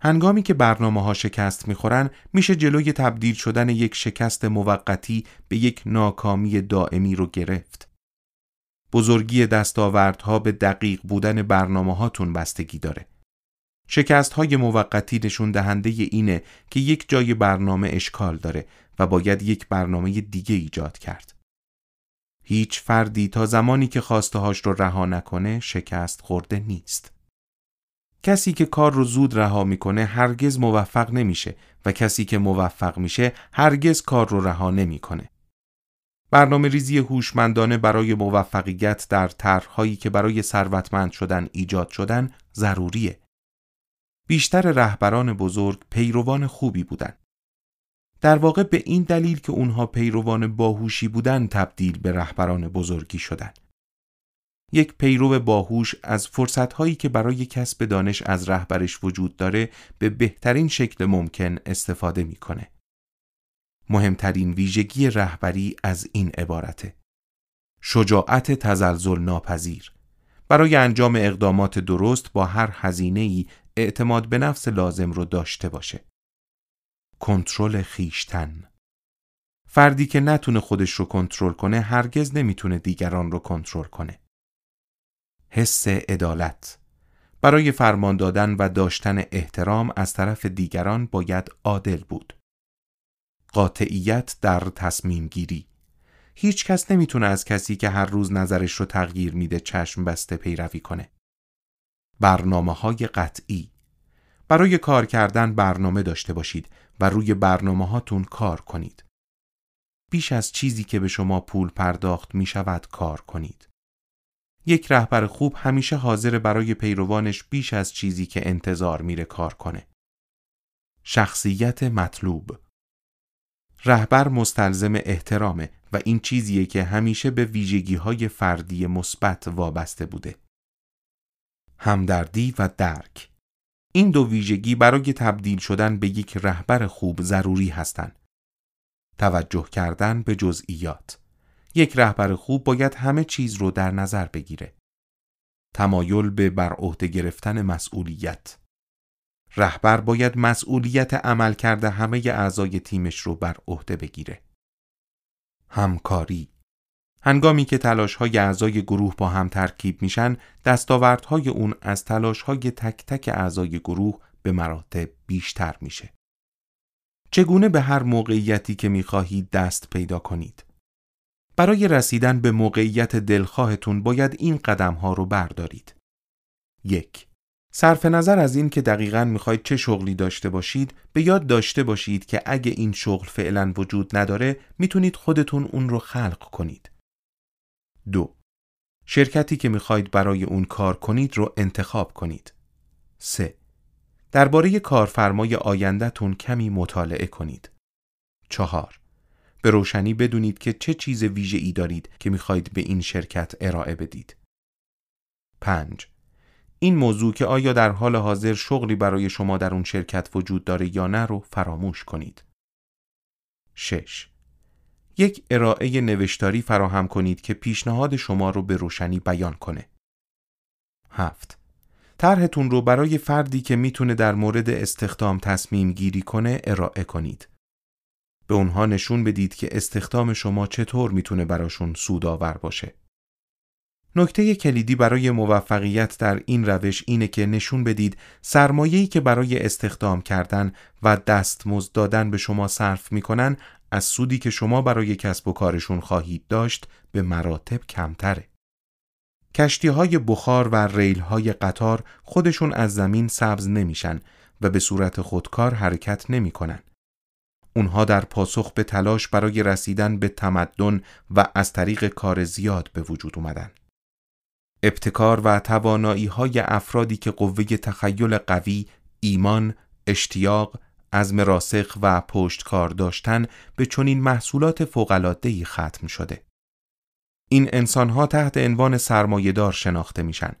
هنگامی که برنامه ها شکست می‌خورن میشه جلوی تبدیل شدن یک شکست موقتی به یک ناکامی دائمی رو گرفت. بزرگی دستاوردها به دقیق بودن برنامه هاتون بستگی داره. شکست های موقتی نشون دهنده اینه که یک جای برنامه اشکال داره و باید یک برنامه دیگه ایجاد کرد. هیچ فردی تا زمانی که خواسته هاش رو رها نکنه شکست خورده نیست. کسی که کار رو زود رها می‌کنه هرگز موفق نمیشه و کسی که موفق میشه هرگز کار رو رها نمی‌کنه. برنامه ریزی هوشمندانه برای موفقیت در طرحهایی که برای ثروتمند شدن ایجاد شدن ضروریه. بیشتر رهبران بزرگ پیروان خوبی بودن. در واقع به این دلیل که اونها پیروان باهوشی بودن تبدیل به رهبران بزرگی شدند. یک پیرو باهوش از فرصتهایی که برای کسب دانش از رهبرش وجود داره به بهترین شکل ممکن استفاده می‌کنه. مهمترین ویژگی رهبری از این عبارته. شجاعت تزلزل ناپذیر برای انجام اقدامات درست با هر هزینه ای اعتماد به نفس لازم رو داشته باشه. کنترل خیشتن فردی که نتونه خودش رو کنترل کنه هرگز نمی‌تونه دیگران رو کنترل کنه. حس عدالت برای فرمان دادن و داشتن احترام از طرف دیگران باید عادل بود. قاطعیت در تصمیم گیری هیچ کس نمی‌تونه از کسی که هر روز نظرش رو تغییر میده چشم بسته پیروی کنه. برنامه های قطعی برای کار کردن برنامه داشته باشید و روی برنامه هاتون کار کنید. بیش از چیزی که به شما پول پرداخت می شود کار کنید. یک رهبر خوب همیشه حاضر برای پیروانش بیش از چیزی که انتظار میره کار کنه. شخصیت مطلوب رهبر مستلزم احترامه و این چیزیه که همیشه به ویژگی های فردی مثبت وابسته بوده. همدردی و درک این دو ویژگی برای تبدیل شدن به یک رهبر خوب ضروری هستند. توجه کردن به جزئیات یک رهبر خوب باید همه چیز رو در نظر بگیره. تمایل به بر عهده گرفتن مسئولیت رهبر باید مسئولیت عمل کرده همه اعضای تیمش رو بر عهده بگیره. همکاری هنگامی که تلاش های اعضای گروه با هم ترکیب میشن دستاوردهای اون از تلاش های تک تک اعضای گروه به مراتب بیشتر میشه. چگونه به هر موقعیتی که می‌خواهید دست پیدا کنید؟ برای رسیدن به موقعیت دلخواهتون باید این قدم ها رو بردارید. یک صرف نظر از این که دقیقا می‌خواید چه شغلی داشته باشید به یاد داشته باشید که اگه این شغل فعلا وجود نداره می‌تونید خودتون اون رو خلق کنید. دو شرکتی که می‌خواید برای اون کار کنید رو انتخاب کنید. 3. درباره کارفرمای آیندهتون کمی مطالعه کنید. 4. به روشنی بدونید که چه چیز ویژه ای دارید که می‌خواهید به این شرکت ارائه بدید. 5. این موضوع که آیا در حال حاضر شغلی برای شما در اون شرکت وجود داره یا نه رو فراموش کنید. 6. یک ارائه نوشتاری فراهم کنید که پیشنهاد شما رو به روشنی بیان کنه. 7. طرحتون رو برای فردی که می‌تونه در مورد استخدام تصمیم گیری کنه ارائه کنید. به اونها نشون بدید که استخدام شما چطور می‌تونه براشون سودآور باشه. نکته کلیدی برای موفقیت در این روش اینه که نشون بدید سرمایه‌ای که برای استخدام کردن و دستمزد دادن به شما صرف می‌کنن از سودی که شما برای کسب و کارشون خواهید داشت به مراتب کمتره. کشتی های بخار و ریل های قطار خودشون از زمین سبز نمیشن و به صورت خودکار حرکت نمی‌کنن. اونها در پاسخ به تلاش برای رسیدن به تمدن و از طریق کار زیاد به وجود اومدن. ابتکار و توانایی های افرادی که قوه تخیل قوی، ایمان، اشتیاق، از راسخ و پشتکار داشتن به چنین محصولات فوق‌العاده‌ای ختم شده. این انسانها تحت عنوان سرمایهدار شناخته میشن.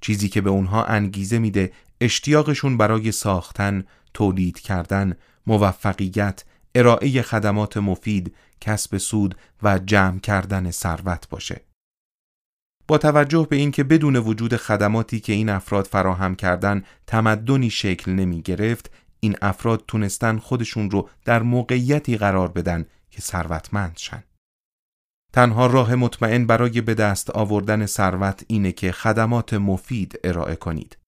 چیزی که به اونها انگیزه میده اشتیاقشون برای ساختن، تولید کردن، موفقیت، ارائه خدمات مفید، کسب سود و جمع کردن ثروت باشه. با توجه به اینکه بدون وجود خدماتی که این افراد فراهم کردن تمدنی شکل نمی گرفت این افراد تونستن خودشون رو در موقعیتی قرار بدن که ثروتمند شن. تنها راه مطمئن برای به دست آوردن ثروت اینه که خدمات مفید ارائه کنید.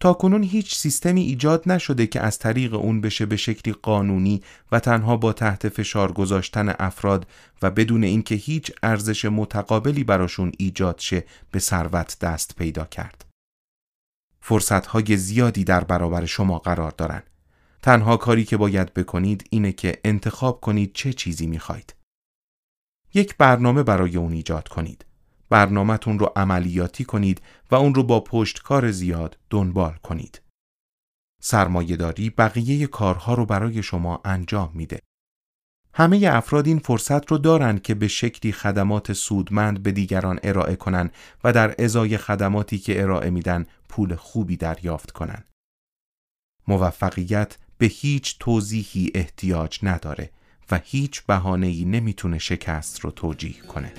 تا کنون هیچ سیستمی ایجاد نشده که از طریق اون بشه به شکلی قانونی و تنها با تحت فشار گذاشتن افراد و بدون اینکه هیچ ارزش متقابلی براشون ایجاد شه به ثروت دست پیدا کرد. فرصتهای زیادی در برابر شما قرار دارن. تنها کاری که باید بکنید اینه که انتخاب کنید چه چیزی می‌خواید. یک برنامه برای اون ایجاد کنید. برنامهتون رو عملیاتی کنید و اون رو با پشتکار زیاد دنبال کنید. سرمایهداری بقیه کارها رو برای شما انجام میده. همه افراد این فرصت رو دارن که به شکلی خدمات سودمند به دیگران ارائه کنن و در ازای خدماتی که ارائه میدن پول خوبی دریافت کنن. موفقیت به هیچ توضیحی احتیاج نداره و هیچ بهانه‌ای نمی‌تونه شکست رو توجیه کنه.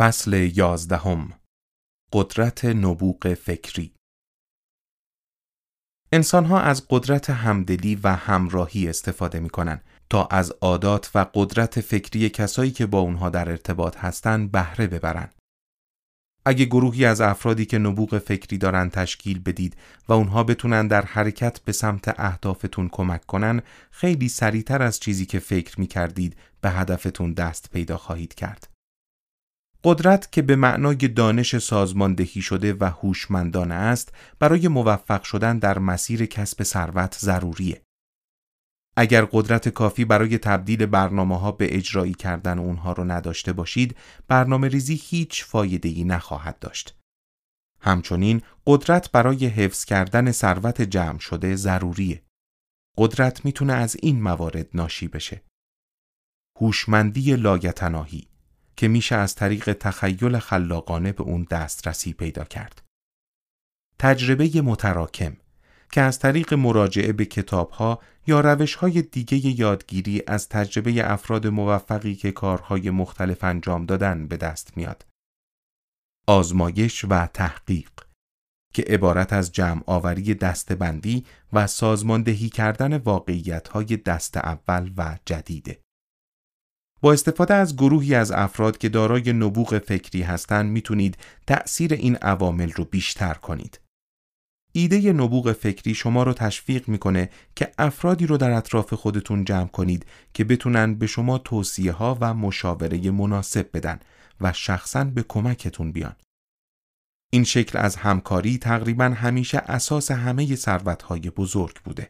فصل یازدهم قدرت نبوغ فکری انسانها از قدرت همدلی و همراهی استفاده می کنند تا از عادات و قدرت فکری کسایی که با اونها در ارتباط هستند بهره ببرند. اگه گروهی از افرادی که نبوغ فکری دارن تشکیل بدید و اونها بتونن در حرکت به سمت اهدافتون کمک کنن خیلی سریعتر از چیزی که فکر می کردید به هدفتون دست پیدا خواهید کرد. قدرت که به معنای دانش سازماندهی شده و هوشمندانه است برای موفق شدن در مسیر کسب ثروت ضروریه. اگر قدرت کافی برای تبدیل برنامه ها به اجرایی کردن اونها رو نداشته باشید، برنامه ریزی هیچ فایده ای نخواهد داشت. همچنین قدرت برای حفظ کردن ثروت جمع شده ضروریه. قدرت می‌تونه از این موارد ناشی بشه. هوشمندی لاگتناهی که میشه از طریق تخیل خلاقانه به اون دسترسی پیدا کرد. تجربه متراکم که از طریق مراجعه به کتابها یا روشهای دیگه یادگیری از تجربه افراد موفقی که کارهای مختلف انجام دادن به دست میاد. آزمایش و تحقیق که عبارت از جمع آوری دستبندی و سازماندهی کردن واقعیت های دست اول و جدیده. با استفاده از گروهی از افراد که دارای نبوغ فکری هستند می‌تونید تأثیر این عوامل رو بیشتر کنید. ایده نبوغ فکری شما رو تشویق می‌کنه که افرادی رو در اطراف خودتون جمع کنید که بتونن به شما توصیه ها و مشاوره مناسب بدن و شخصا به کمکتون بیان. این شکل از همکاری تقریبا همیشه اساس همه ثروت‌های بزرگ بوده.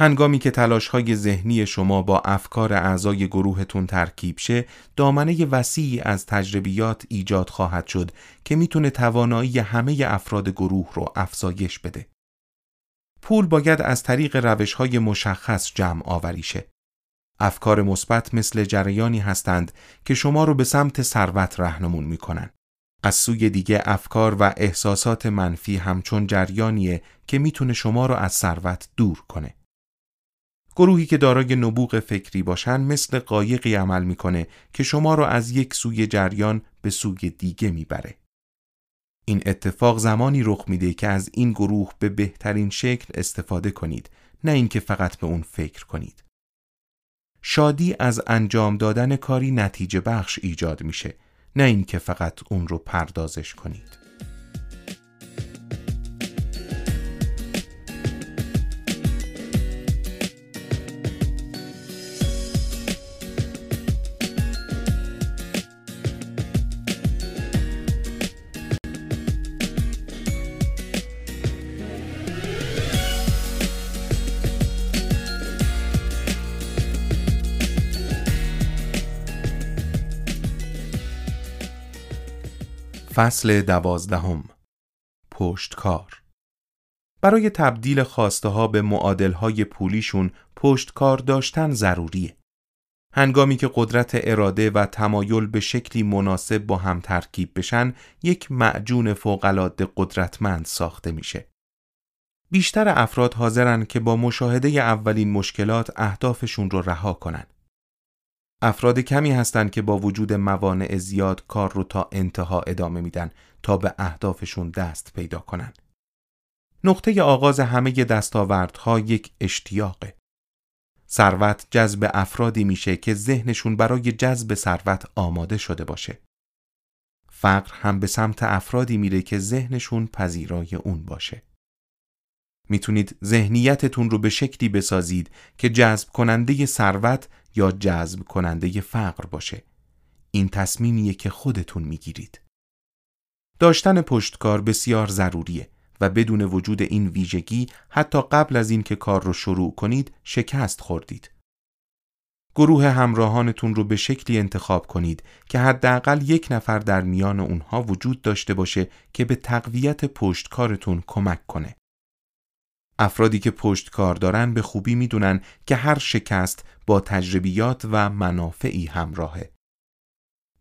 هنگامی که تلاش های ذهنی شما با افکار اعضای گروهتون ترکیب شه، دامنه وسیعی از تجربیات ایجاد خواهد شد که می‌تونه توانایی همه افراد گروه رو افزایش بده. پول باید از طریق روش های مشخص جمع آوری شه. افکار مثبت مثل جریانی هستند که شما رو به سمت ثروت رهنمون می‌کنن. از سوی دیگه افکار و احساسات منفی همچون جریانیه که می‌تونه شما رو از ثروت دور کنه. گروهی که دارای نبوغ فکری باشن مثل قایقی عمل می‌کنه که شما را از یک سوی جریان به سوی دیگه می‌بره. این اتفاق زمانی رخ میده که از این گروه به بهترین شکل استفاده کنید نه اینکه فقط به اون فکر کنید. شادی از انجام دادن کاری نتیجه بخش ایجاد میشه نه اینکه فقط اون رو پردازش کنید. فصل دوازدهم پشتکار برای تبدیل خواسته ها به معادل های پولیشون پشتکار داشتن ضروریه. هنگامی که قدرت اراده و تمایل به شکلی مناسب با هم ترکیب بشن، یک معجون فوقالعاده قدرتمند ساخته میشه. بیشتر افراد حاضرن که با مشاهده اولین مشکلات اهدافشون رو رها کنن. افراد کمی هستند که با وجود موانع زیاد کار رو تا انتها ادامه میدن تا به اهدافشون دست پیدا کنن. نقطه آغاز همه دستاوردها یک اشتیاقه. ثروت جذب افرادی میشه که ذهنشون برای جذب ثروت آماده شده باشه. فقر هم به سمت افرادی میره که ذهنشون پذیرای اون باشه. می‌تونید ذهنیتتون رو به شکلی بسازید که جذب کننده ثروت یا جذب کننده فقر باشه. این تصمیمیه که خودتون می‌گیرید. داشتن پشتکار بسیار ضروریه و بدون وجود این ویژگی حتی قبل از اینکه کار رو شروع کنید شکست خوردید. گروه همراهانتون رو به شکلی انتخاب کنید که حداقل یک نفر در میان اونها وجود داشته باشه که به تقویت پشتکارتون کمک کنه. افرادی که پشت کار دارن به خوبی می‌دونن که هر شکست با تجربیات و منافعی همراهه.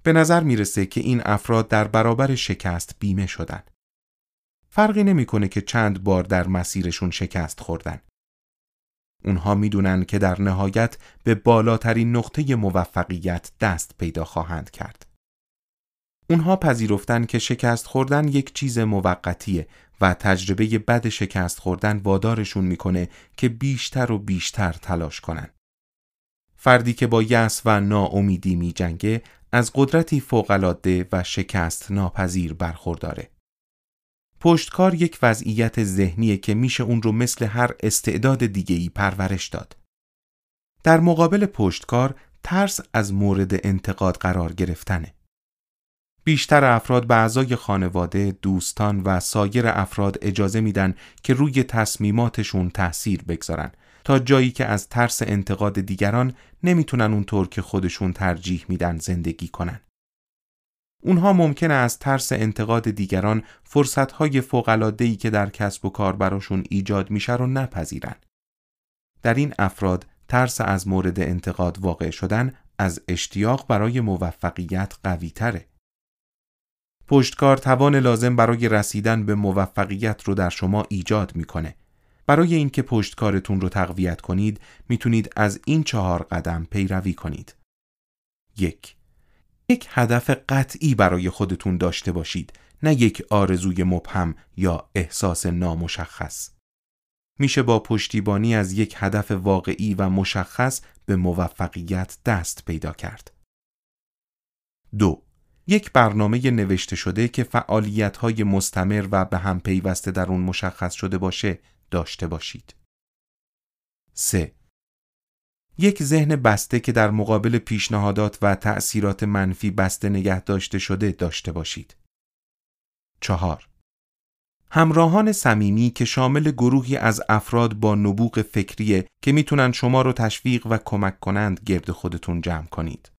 به نظر می‌رسه که این افراد در برابر شکست بیمه شدن. فرقی نمی‌کنه که چند بار در مسیرشون شکست خوردن. اونها می‌دونن که در نهایت به بالاترین نقطه موفقیت دست پیدا خواهند کرد. اونها پذیرفتن که شکست خوردن یک چیز موقتیه و تجربه بد شکست خوردن وادارشون می‌کنه که بیشتر و بیشتر تلاش کنن. فردی که با یأس و ناامیدی میجنگه از قدرتی فوقالعاده و شکست ناپذیر برخورداره. پشتکار یک وضعیت ذهنیه که میشه اون رو مثل هر استعداد دیگه‌ای پرورش داد. در مقابل پشتکار ترس از مورد انتقاد قرار گرفتنه. بیشتر افراد به اعضای خانواده، دوستان و سایر افراد اجازه میدن که روی تصمیماتشون تأثیر بگذارن تا جایی که از ترس انتقاد دیگران نمی‌تونن اونطور که خودشون ترجیح میدن زندگی کنن. اونها ممکنه از ترس انتقاد دیگران فرصتهای فوقلادهی که در کسب و کار براشون ایجاد میشه رو نپذیرن. در این افراد ترس از مورد انتقاد واقع شدن از اشتیاق برای موفقیت قوی تره. پشتکار توان لازم برای رسیدن به موفقیت رو در شما ایجاد می‌کنه. برای اینکه پشتکارتون رو تقویت کنید می‌تونید از این چهار قدم پیروی کنید. یک یک هدف قطعی برای خودتون داشته باشید نه یک آرزوی مبهم یا احساس نامشخص. میشه با پشتیبانی از یک هدف واقعی و مشخص به موفقیت دست پیدا کرد. دو یک برنامه نوشته شده که فعالیت‌های مستمر و به هم پیوسته در اون مشخص شده باشه داشته باشید. 3. یک ذهن بسته که در مقابل پیشنهادات و تأثیرات منفی بسته نگه داشته شده داشته باشید. 4. همراهان صمیمی که شامل گروهی از افراد با نبوغ فکریه که می‌تونن شما رو تشویق و کمک کنند گرد خودتون جمع کنید.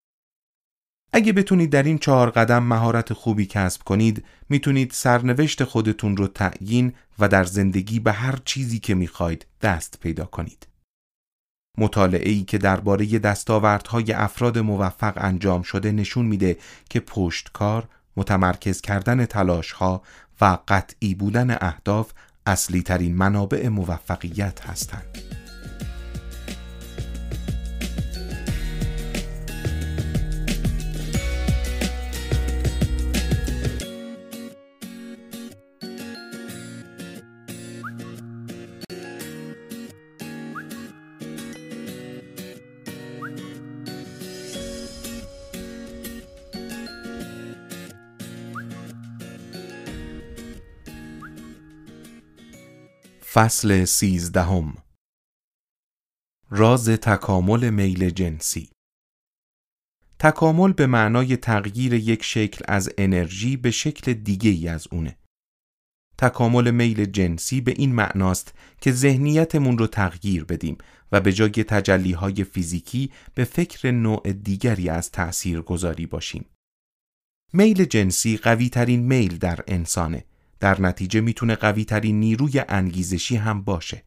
اگه بتونید در این چهار قدم مهارت خوبی کسب کنید می‌تونید سرنوشت خودتون رو تعیین و در زندگی به هر چیزی که می‌خواید دست پیدا کنید. مطالعه ای که درباره دستاوردهای افراد موفق انجام شده نشون میده که پشتکار، متمرکز کردن تلاشها و قطعی بودن اهداف اصلی ترین منابع موفقیت هستند. فصل سیزدهم راز تکامل میل جنسی تکامل به معنای تغییر یک شکل از انرژی به شکل دیگه ای از اونه. تکامل میل جنسی به این معناست که ذهنیتمون رو تغییر بدیم و به جای تجلیهای فیزیکی به فکر نوع دیگری از تأثیر گذاری باشیم. میل جنسی قوی ترین میل در انسانه در نتیجه می‌تونه قوی ترین نیروی انگیزشی هم باشه.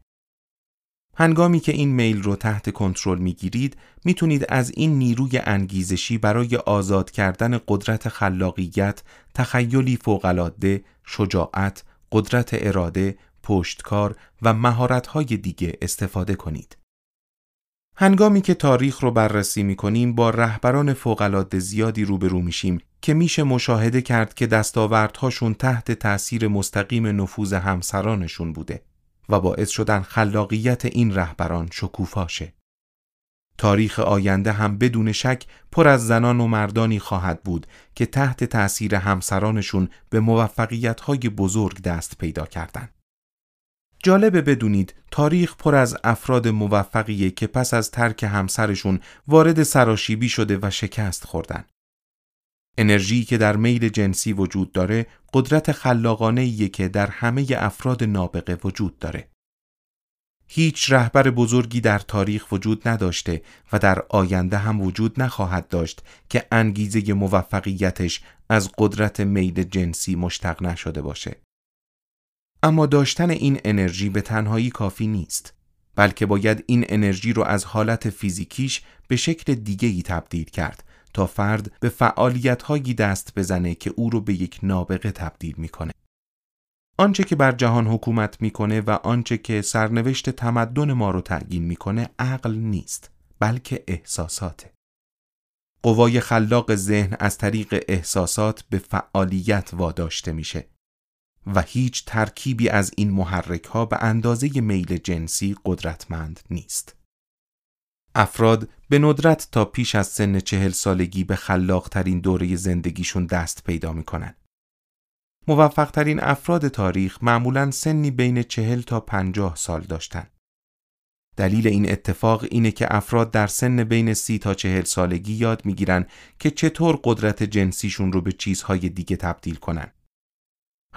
هنگامی که این میل رو تحت کنترل می‌گیرید می‌تونید از این نیروی انگیزشی برای آزاد کردن قدرت خلاقیت، تخیلی فوقالعاده، شجاعت، قدرت اراده، پشتکار و مهارت‌های دیگه استفاده کنید. هنگامی که تاریخ رو بررسی می کنیم با رهبران فوقالعاده زیادی روبرو میشیم که میشه مشاهده کرد که دستاوردهاشون تحت تأثیر مستقیم نفوذ همسرانشون بوده و باعث شدن خلاقیت این رهبران شکوفاشه. تاریخ آینده هم بدون شک پر از زنان و مردانی خواهد بود که تحت تأثیر همسرانشون به موفقیت‌های بزرگ دست پیدا کردند. جالبه بدونید تاریخ پر از افراد موفقیه که پس از ترک همسرشون وارد سراشیبی شده و شکست خوردن. انرژی که در میل جنسی وجود داره قدرت خلاقانه که در همه افراد نابغه وجود داره. هیچ رهبر بزرگی در تاریخ وجود نداشته و در آینده هم وجود نخواهد داشت که انگیزه موفقیتش از قدرت میل جنسی مشتق نشده باشه. اما داشتن این انرژی به تنهایی کافی نیست بلکه باید این انرژی رو از حالت فیزیکیش به شکل دیگه ای تبدیل کرد تا فرد به فعالیت هایی دست بزنه که او رو به یک نابغه تبدیل می‌کنه. آنچه که بر جهان حکومت می‌کنه و آنچه که سرنوشت تمدن ما رو تعیین می‌کنه عقل نیست بلکه احساساته. قوای خلاق ذهن از طریق احساسات به فعالیت واداشته میشه و هیچ ترکیبی از این محرک ها به اندازه میل جنسی قدرتمند نیست. افراد به ندرت تا پیش از سن چهل سالگی به خلاقترین دوره زندگیشون دست پیدا می‌کنن. موفقترین افراد تاریخ معمولا سنی بین چهل تا پنجاه سال داشتن. دلیل این اتفاق اینه که افراد در سن بین سی تا چهل سالگی یاد می‌گیرن که چطور قدرت جنسیشون رو به چیزهای دیگه تبدیل کنن.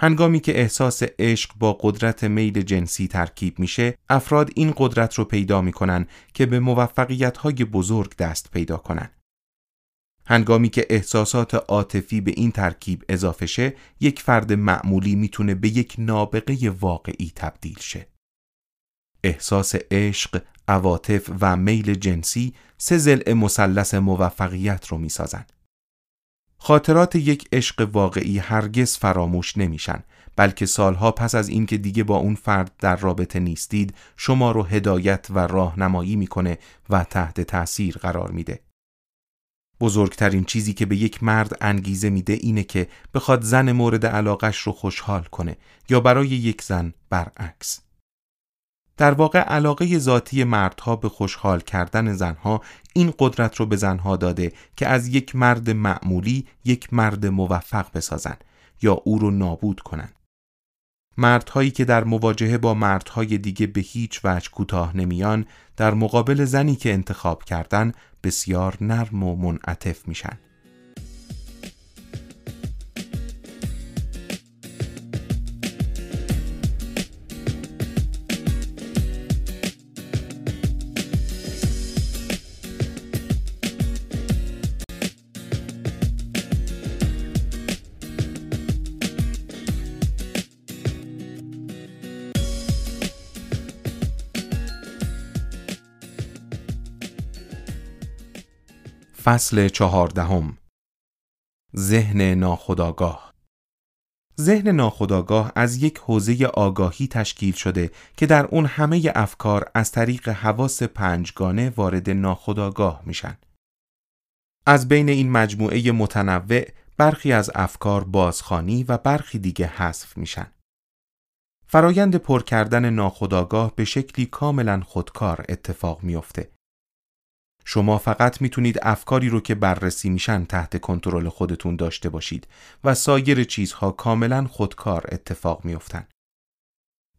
هنگامی که احساس عشق با قدرت میل جنسی ترکیب میشه، افراد این قدرت رو پیدا می‌کنن که به موفقیت های بزرگ دست پیدا کنن. هنگامی که احساسات عاطفی به این ترکیب اضافه شه، یک فرد معمولی می‌تونه به یک نابغه واقعی تبدیل شه. احساس عشق، عواطف و میل جنسی سه ضلع مثلث موفقیت رو می‌سازن. خاطرات یک عشق واقعی هرگز فراموش نمیشن بلکه سالها پس از اینکه دیگه با اون فرد در رابطه نیستید شما رو هدایت و راهنمایی می‌کنه و تحت تأثیر قرار میده. بزرگترین چیزی که به یک مرد انگیزه میده اینه که بخواد زن مورد علاقش رو خوشحال کنه یا برای یک زن برعکس. در واقع علاقه ذاتی مردها به خوشحال کردن زنها این قدرت رو به زنها داده که از یک مرد معمولی یک مرد موفق بسازن یا او رو نابود کنن. مردهایی که در مواجهه با مردهای دیگه به هیچ وجه کوتاه نمیان در مقابل زنی که انتخاب کردن بسیار نرم و منعطف میشن. فصل چهاردهم ذهن ناخداگاه ذهن ناخداگاه از یک حوزه آگاهی تشکیل شده که در اون همه افکار از طریق حواس پنجگانه وارد ناخداگاه میشن. از بین این مجموعه متنوع برخی از افکار بازخانی و برخی دیگه حذف میشن. فرایند پر کردن ناخداگاه به شکلی کاملا خودکار اتفاق میافته. شما فقط می‌تونید افکاری رو که بررسی میشن تحت کنترل خودتون داشته باشید و سایر چیزها کاملا خودکار اتفاق میافتن.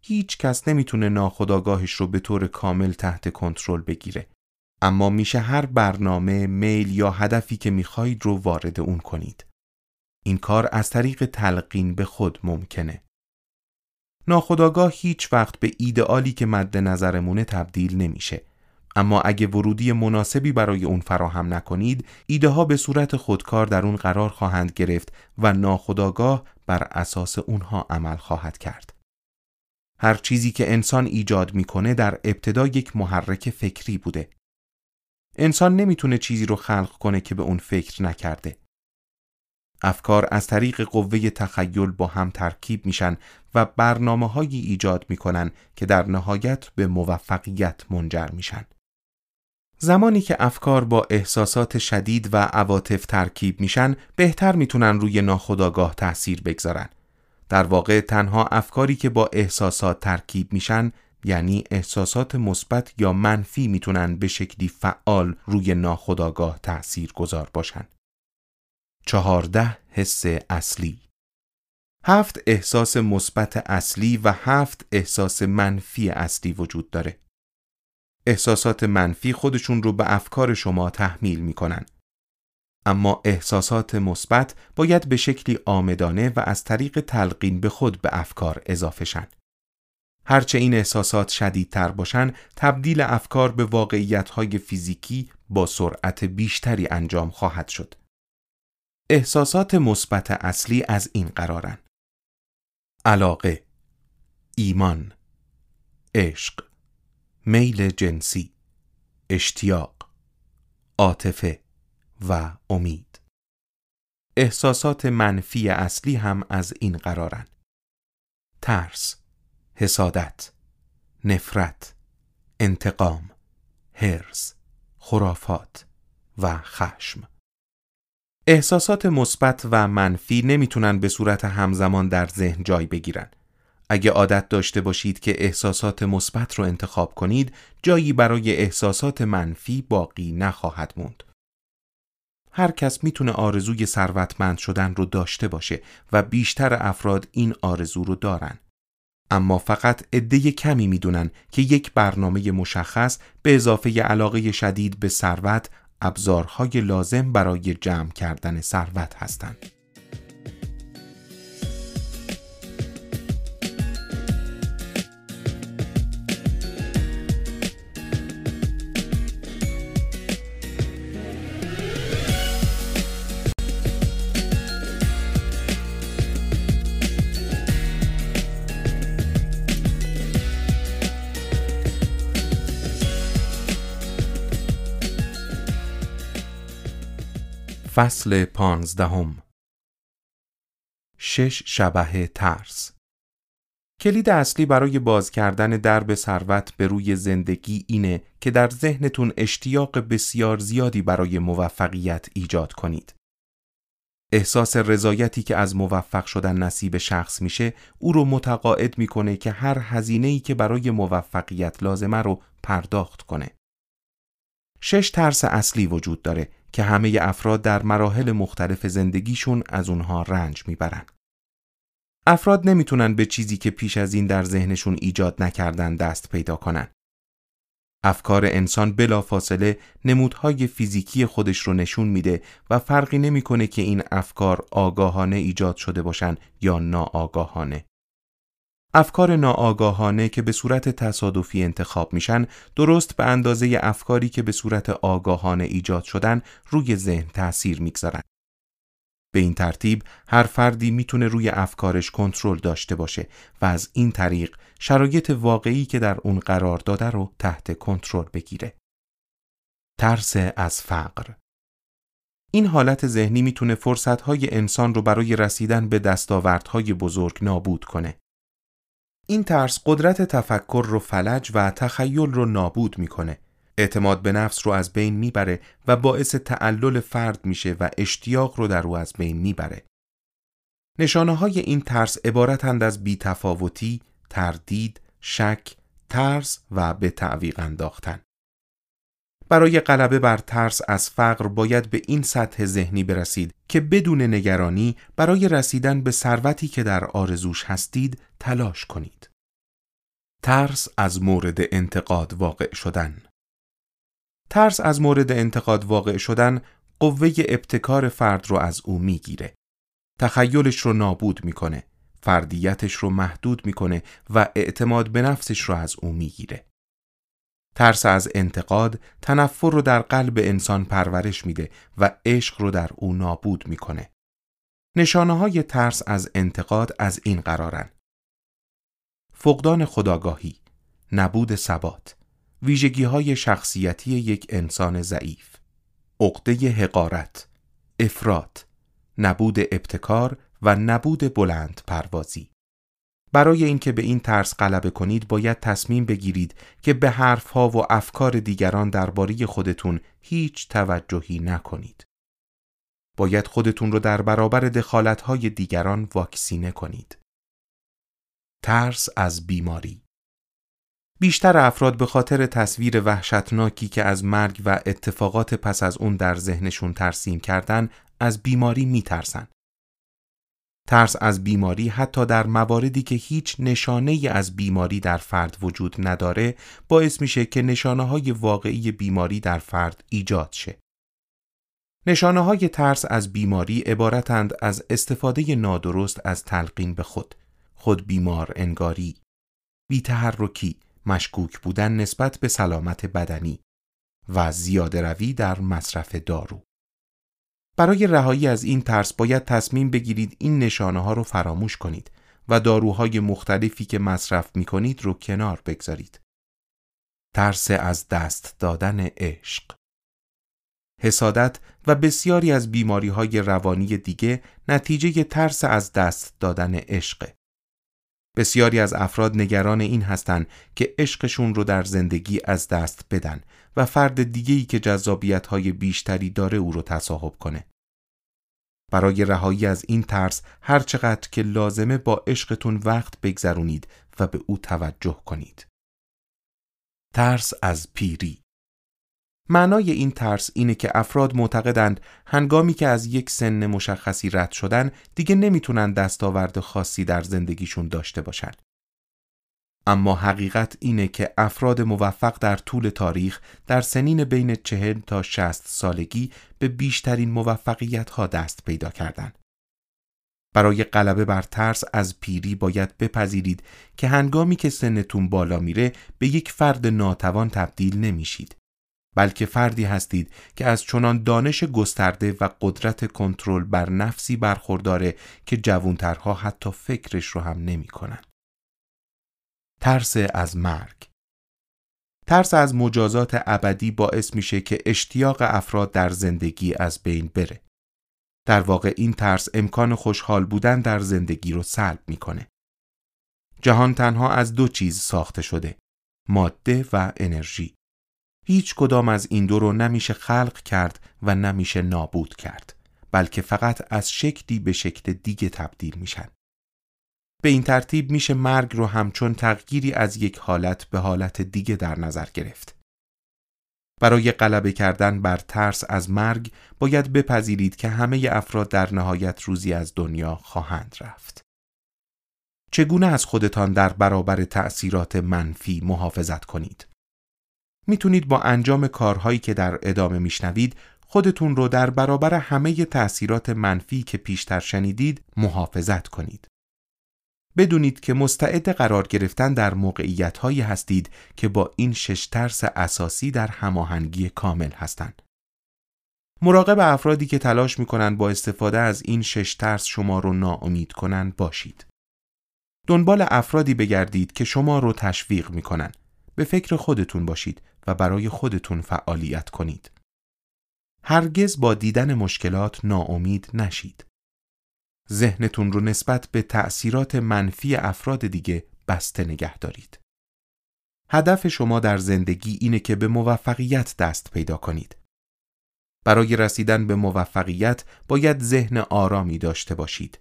هیچ کس نمی‌تونه ناخداگاهش رو به طور کامل تحت کنترل بگیره. اما میشه هر برنامه، میل یا هدفی که می‌خواهید رو وارد اون کنید. این کار از طریق تلقین به خود ممکنه. ناخداگاه هیچ وقت به ایدئالی که مد نظرمونه تبدیل نمیشه اما اگه ورودی مناسبی برای اون فراهم نکنید ایده ها به صورت خودکار در اون قرار خواهند گرفت و ناخداگاه بر اساس اونها عمل خواهد کرد. هر چیزی که انسان ایجاد می‌کنه در ابتدا یک محرک فکری بوده. انسان نمی‌تونه چیزی رو خلق کنه که به اون فکر نکرده. افکار از طریق قوه تخیل با هم ترکیب میشن و برنامه هایی ایجاد می‌کنن که در نهایت به موفقیت منجر میشن. زمانی که افکار با احساسات شدید و عواطف ترکیب میشن بهتر می‌تونن روی ناخودآگاه تأثیر بگذارن. در واقع تنها افکاری که با احساسات ترکیب میشن یعنی احساسات مثبت یا منفی می‌تونن به شکلی فعال روی ناخودآگاه تأثیر گذار باشن. چهارده حس اصلی هفت احساس مثبت اصلی و هفت احساس منفی اصلی وجود داره. احساسات منفی خودشون رو به افکار شما تحمیل می‌کنن. اما احساسات مثبت باید به شکلی آمدانه و از طریق تلقین به خود به افکار اضافه شن. هرچه این احساسات شدیدتر باشن، تبدیل افکار به واقعیتهای فیزیکی با سرعت بیشتری انجام خواهد شد. احساسات مثبت اصلی از این قرارن. علاقه، ایمان، عشق، میل جنسی اشتیاق عاطفه و امید. احساسات منفی اصلی هم از این قرارن. ترس حسادت نفرت انتقام هرز خرافات و خشم. احساسات مثبت و منفی نمی‌تونن به صورت همزمان در ذهن جای بگیرن. اگه عادت داشته باشید که احساسات مثبت رو انتخاب کنید جایی برای احساسات منفی باقی نخواهد موند. هر کس می‌تونه آرزوی ثروتمند شدن رو داشته باشه و بیشتر افراد این آرزو رو دارن. اما فقط عده کمی می‌دونن که یک برنامه مشخص به اضافه علاقه شدید به ثروت ابزارهای لازم برای جمع کردن ثروت هستند. فصل پانزدهم شش شبه ترس کلید اصلی برای باز کردن درب ثروت به روی زندگی اینه که در ذهنتون اشتیاق بسیار زیادی برای موفقیت ایجاد کنید. احساس رضایتی که از موفق شدن نصیب شخص میشه او رو متقاعد می‌کنه که هر هزینه‌ای که برای موفقیت لازمه رو پرداخت کنه. شش ترس اصلی وجود داره که همه افراد در مراحل مختلف زندگیشون از اونها رنج می‌برن. افراد نمی‌تونن به چیزی که پیش از این در ذهنشون ایجاد نکردن دست پیدا کنن. افکار انسان بلافاصله نمودهای فیزیکی خودش رو نشون میده و فرقی نمی‌کنه که این افکار آگاهانه ایجاد شده باشن یا ناآگاهانه. افکار ناآگاهانه که به صورت تصادفی انتخاب میشن درست به اندازه افکاری که به صورت آگاهانه ایجاد شدن روی ذهن تأثیر می‌گذارن. به این ترتیب هر فردی می‌تونه روی افکارش کنترل داشته باشه و از این طریق شرایط واقعی که در اون قرار داده رو تحت کنترل بگیره. ترس از فقر این حالت ذهنی می‌تونه فرصتهای انسان رو برای رسیدن به دستاوردهای بزرگ نابود کنه. این ترس قدرت تفکر رو فلج و تخیل رو نابود می‌کنه اعتماد به نفس رو از بین می‌بره و باعث تعلل فرد میشه و اشتیاق رو در او از بین می‌بره. نشانه های این ترس عبارتند از بیتفاوتی، تردید، شک، ترس و به تعویق انداختن. برای غلبه بر ترس از فقر باید به این سطح ذهنی برسید که بدون نگرانی برای رسیدن به ثروتی که در آرزوش هستید تلاش کنید. ترس از مورد انتقاد واقع شدن ترس از مورد انتقاد واقع شدن قوه ابتکار فرد رو از او می‌گیره. تخیلش رو نابود می‌کنه. فردیتش رو محدود می‌کنه و اعتماد به نفسش رو از او می‌گیره. ترس از انتقاد تنفر رو در قلب انسان پرورش میده و عشق رو در او نابود می‌کنه. نشانه های ترس از انتقاد از این قرارن. فقدان خداگاهی، نبود ثبات، ویژگی های شخصیتی یک انسان ضعیف عقده حقارت افراد نبود ابتکار و نبود بلند پروازی برای اینکه به این ترس غلبه کنید باید تصمیم بگیرید که به حرفها و افکار دیگران درباره خودتون هیچ توجهی نکنید. باید خودتون رو در برابر دخالتهای دیگران واکسینه کنید. ترس از بیماری بیشتر افراد به خاطر تصویر وحشتناکی که از مرگ و اتفاقات پس از اون در ذهنشون ترسیم کردن از بیماری میترسن. ترس از بیماری حتی در مواردی که هیچ نشانه از بیماری در فرد وجود نداره باعث میشه که نشانه های واقعی بیماری در فرد ایجاد شه. نشانه های ترس از بیماری عبارتند از استفاده نادرست از تلقین به خود، خود بیمار انگاری، بیتحرکی، مشکوک بودن نسبت به سلامت بدنی و زیاده روی در مصرف دارو. برای رهایی از این ترس باید تصمیم بگیرید این نشانه ها رو فراموش کنید و داروهای مختلفی که مصرف می کنید رو کنار بگذارید. ترس از دست دادن عشق حسادت و بسیاری از بیماری های روانی دیگه نتیجه ترس از دست دادن عشقه. بسیاری از افراد نگران این هستند که عشقشون رو در زندگی از دست بدن و فرد دیگه‌ای که جذابیت های بیشتری داره او رو تصاحب کنه. برای رهایی از این ترس هر چقدر که لازمه با عشقتون وقت بگذرونید و به او توجه کنید. ترس از پیری معنای این ترس اینه که افراد معتقدند هنگامی که از یک سن مشخصی رد شدن دیگه نمی‌تونن دستاورد خاصی در زندگیشون داشته باشند. اما حقیقت اینه که افراد موفق در طول تاریخ در سنین بین چهل تا شست سالگی به بیشترین موفقیت ها دست پیدا کردند. برای غلبه بر ترس از پیری باید بپذیرید که هنگامی که سنتون بالا میره به یک فرد ناتوان تبدیل نمیشید. بلکه فردی هستید که از چنان دانش گسترده و قدرت کنترل بر نفسی برخورداره که جوانترها حتی فکرش رو هم نمی کنن. ترس از مرگ ترس از مجازات ابدی باعث میشه که اشتیاق افراد در زندگی از بین بره. در واقع این ترس امکان خوشحال بودن در زندگی رو سلب می‌کنه. جهان تنها از دو چیز ساخته شده ماده و انرژی هیچ کدام از این دو رو نمیشه خلق کرد و نمیشه نابود کرد بلکه فقط از شکلی به شکل دیگه تبدیل میشن. به این ترتیب میشه مرگ رو همچون تغییری از یک حالت به حالت دیگه در نظر گرفت. برای غلبه کردن بر ترس از مرگ باید بپذیرید که همه افراد در نهایت روزی از دنیا خواهند رفت. چگونه از خودتان در برابر تأثیرات منفی محافظت کنید؟ می‌تونید با انجام کارهایی که در ادامه میشنوید خودتون رو در برابر همه تأثیرات منفی که پیشتر شنیدید محافظت کنید. بدونید که مستعد قرار گرفتن در موقعیت هایی هستید که با این شش ترس اساسی در هماهنگی کامل هستند. مراقب افرادی که تلاش می‌کنند با استفاده از این شش ترس شما رو ناامید کنند باشید. دنبال افرادی بگردید که شما رو تشویق می‌کنن. به فکر خودتون باشید و برای خودتون فعالیت کنید. هرگز با دیدن مشکلات ناامید نشید. ذهنتون رو نسبت به تأثیرات منفی افراد دیگه بسته نگه دارید. هدف شما در زندگی اینه که به موفقیت دست پیدا کنید. برای رسیدن به موفقیت باید ذهن آرامی داشته باشید.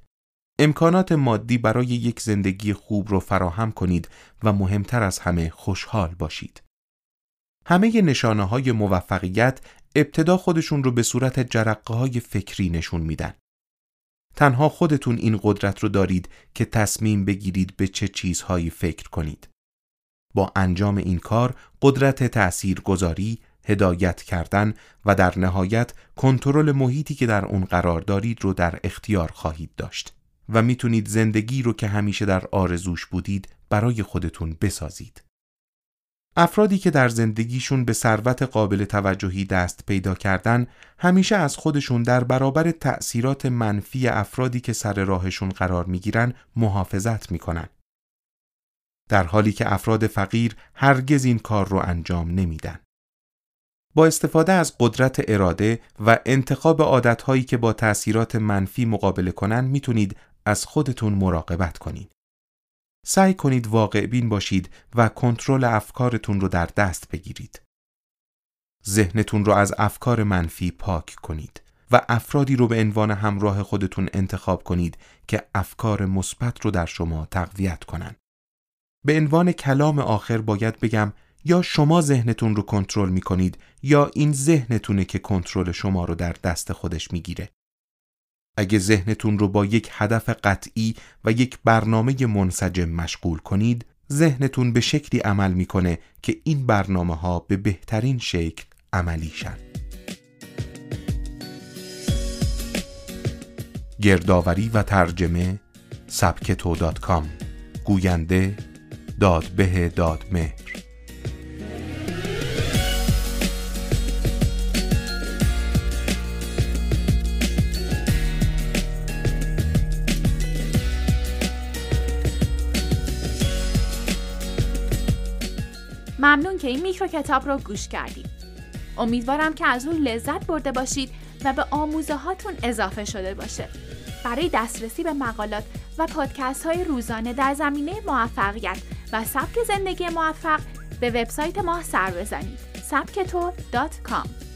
امکانات مادی برای یک زندگی خوب رو فراهم کنید و مهمتر از همه خوشحال باشید. همه نشانه های موفقیت ابتدا خودشون رو به صورت جرقه های فکری نشون میدن. تنها خودتون این قدرت رو دارید که تصمیم بگیرید به چه چیزهایی فکر کنید. با انجام این کار قدرت تأثیر گذاری، هدایت کردن و در نهایت کنترل محیطی که در اون قرار دارید رو در اختیار خواهید داشت. و می‌تونید زندگی رو که همیشه در آرزوش بودید برای خودتون بسازید. افرادی که در زندگیشون به ثروت قابل توجهی دست پیدا کردن همیشه از خودشون در برابر تأثیرات منفی افرادی که سر راهشون قرار می‌گیرن محافظت می‌کنن. در حالی که افراد فقیر هرگز این کار رو انجام نمیدن. با استفاده از قدرت اراده و انتخاب عادتهایی که با تأثیرات منفی مقابله کنن می‌تونید از خودتون مراقبت کنید. سعی کنید واقع بین باشید و کنترل افکارتون رو در دست بگیرید. ذهنتون رو از افکار منفی پاک کنید و افرادی رو به عنوان همراه خودتون انتخاب کنید که افکار مثبت رو در شما تقویت کنند. به عنوان کلام آخر باید بگم یا شما ذهنتون رو کنترل می کنید یا این ذهنتونه که کنترل شما رو در دست خودش می‌گیره. اگه ذهنتون رو با یک هدف قطعی و یک برنامه منسجم مشغول کنید ذهنتون به شکلی عمل می‌کنه که این برنامه ها به بهترین شکل عملی شن گردآوری و ترجمه سبکتو دات کام. گوینده دادبه دادمهر ممنون که این میکرو کتاب رو گوش کردید. امیدوارم که از اون لذت برده باشید و به آموزه هاتون اضافه شده باشه. برای دسترسی به مقالات و پادکست های روزانه در زمینه موفقیت و سبک زندگی موفق به وبسایت ما سر بزنید. سبکتو.com